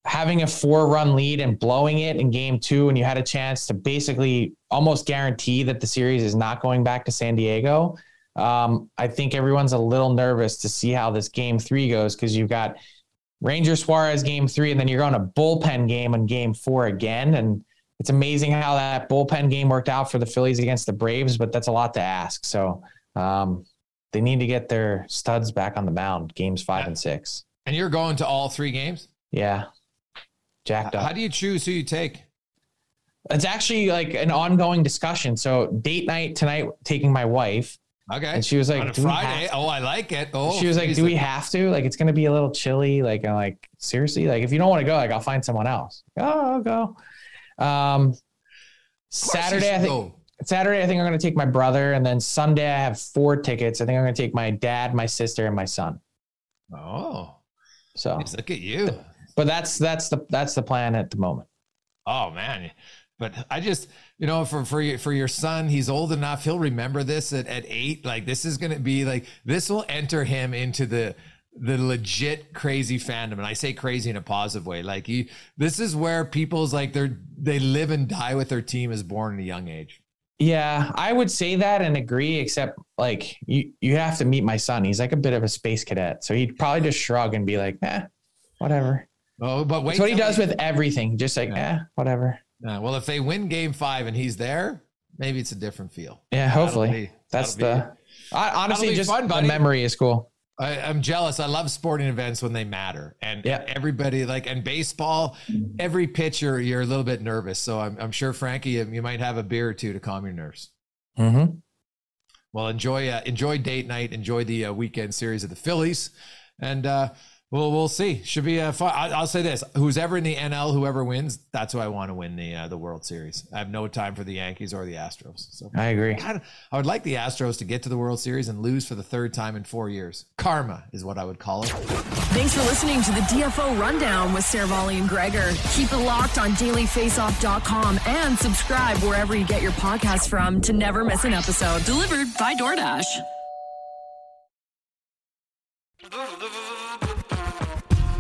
having a four run lead and blowing it in game 2 and you had a chance to basically almost guarantee that the series is not going back to San Diego um, I think everyone's a little nervous to see how this game 3 goes cuz you've got Ranger Suarez game three, and then you're on a bullpen game in game four again. And it's amazing how that bullpen game worked out for the Phillies against the Braves, but that's a lot to ask. So um, they need to get their studs back on the mound, games five yeah. and six. And you're going to all three games? Yeah. Jacked up. How do you choose who you take? It's actually like an ongoing discussion. So date night tonight, taking my wife. Okay. And she was like, on a Friday. Oh, I like it. Oh, she was like, do we have to? Like, it's going to be a little chilly. Like, I'm like, seriously? Like, if you don't want to go, like, I'll find someone else. Oh, I'll go. Um, Saturday, I think. Go. Saturday, I think I'm going to take my brother, and then Sunday, I have four tickets. I think I'm going to take my dad, my sister, and my son. Oh, so look at you! But that's that's the that's the plan at the moment. Oh man, but I just, you know, for for your, for your son, he's old enough. He'll remember this at, at eight. Like this is going to be like this will enter him into the the legit crazy fandom, and I say crazy in a positive way. Like you, this is where people's like they're they live and die with their team is born at a young age. Yeah, I would say that and agree, except like you you have to meet my son. He's like a bit of a space cadet. So he'd probably just shrug and be like, eh, whatever. Oh, but wait. That's what he does with everything. Just like, yeah. eh, whatever. Uh, well, if they win game five and he's there, maybe it's a different feel. Yeah, hopefully. Be, That's the. I, honestly, just fun, the memory is cool. I, am jealous. I love sporting events when they matter, and yeah. everybody like and baseball. Every pitcher, you're a little bit nervous, so I'm, I'm sure Frankie, you might have a beer or two to calm your nerves. Mm-hmm. Well, enjoy uh, enjoy date night, enjoy the uh, weekend series of the Phillies, and uh, well, we'll see. Should be a fun. I'll say this: who's ever in the NL, whoever wins, that's who I want to win the uh, the World Series. I have no time for the Yankees or the Astros. So I agree. I, I would like the Astros to get to the World Series and lose for the third time in four years. Karma is what I would call it. Thanks for listening to the DFO Rundown with Seravalli and Gregor. Keep it locked on DailyFaceoff.com and subscribe wherever you get your podcasts from to never miss an episode. Delivered by DoorDash.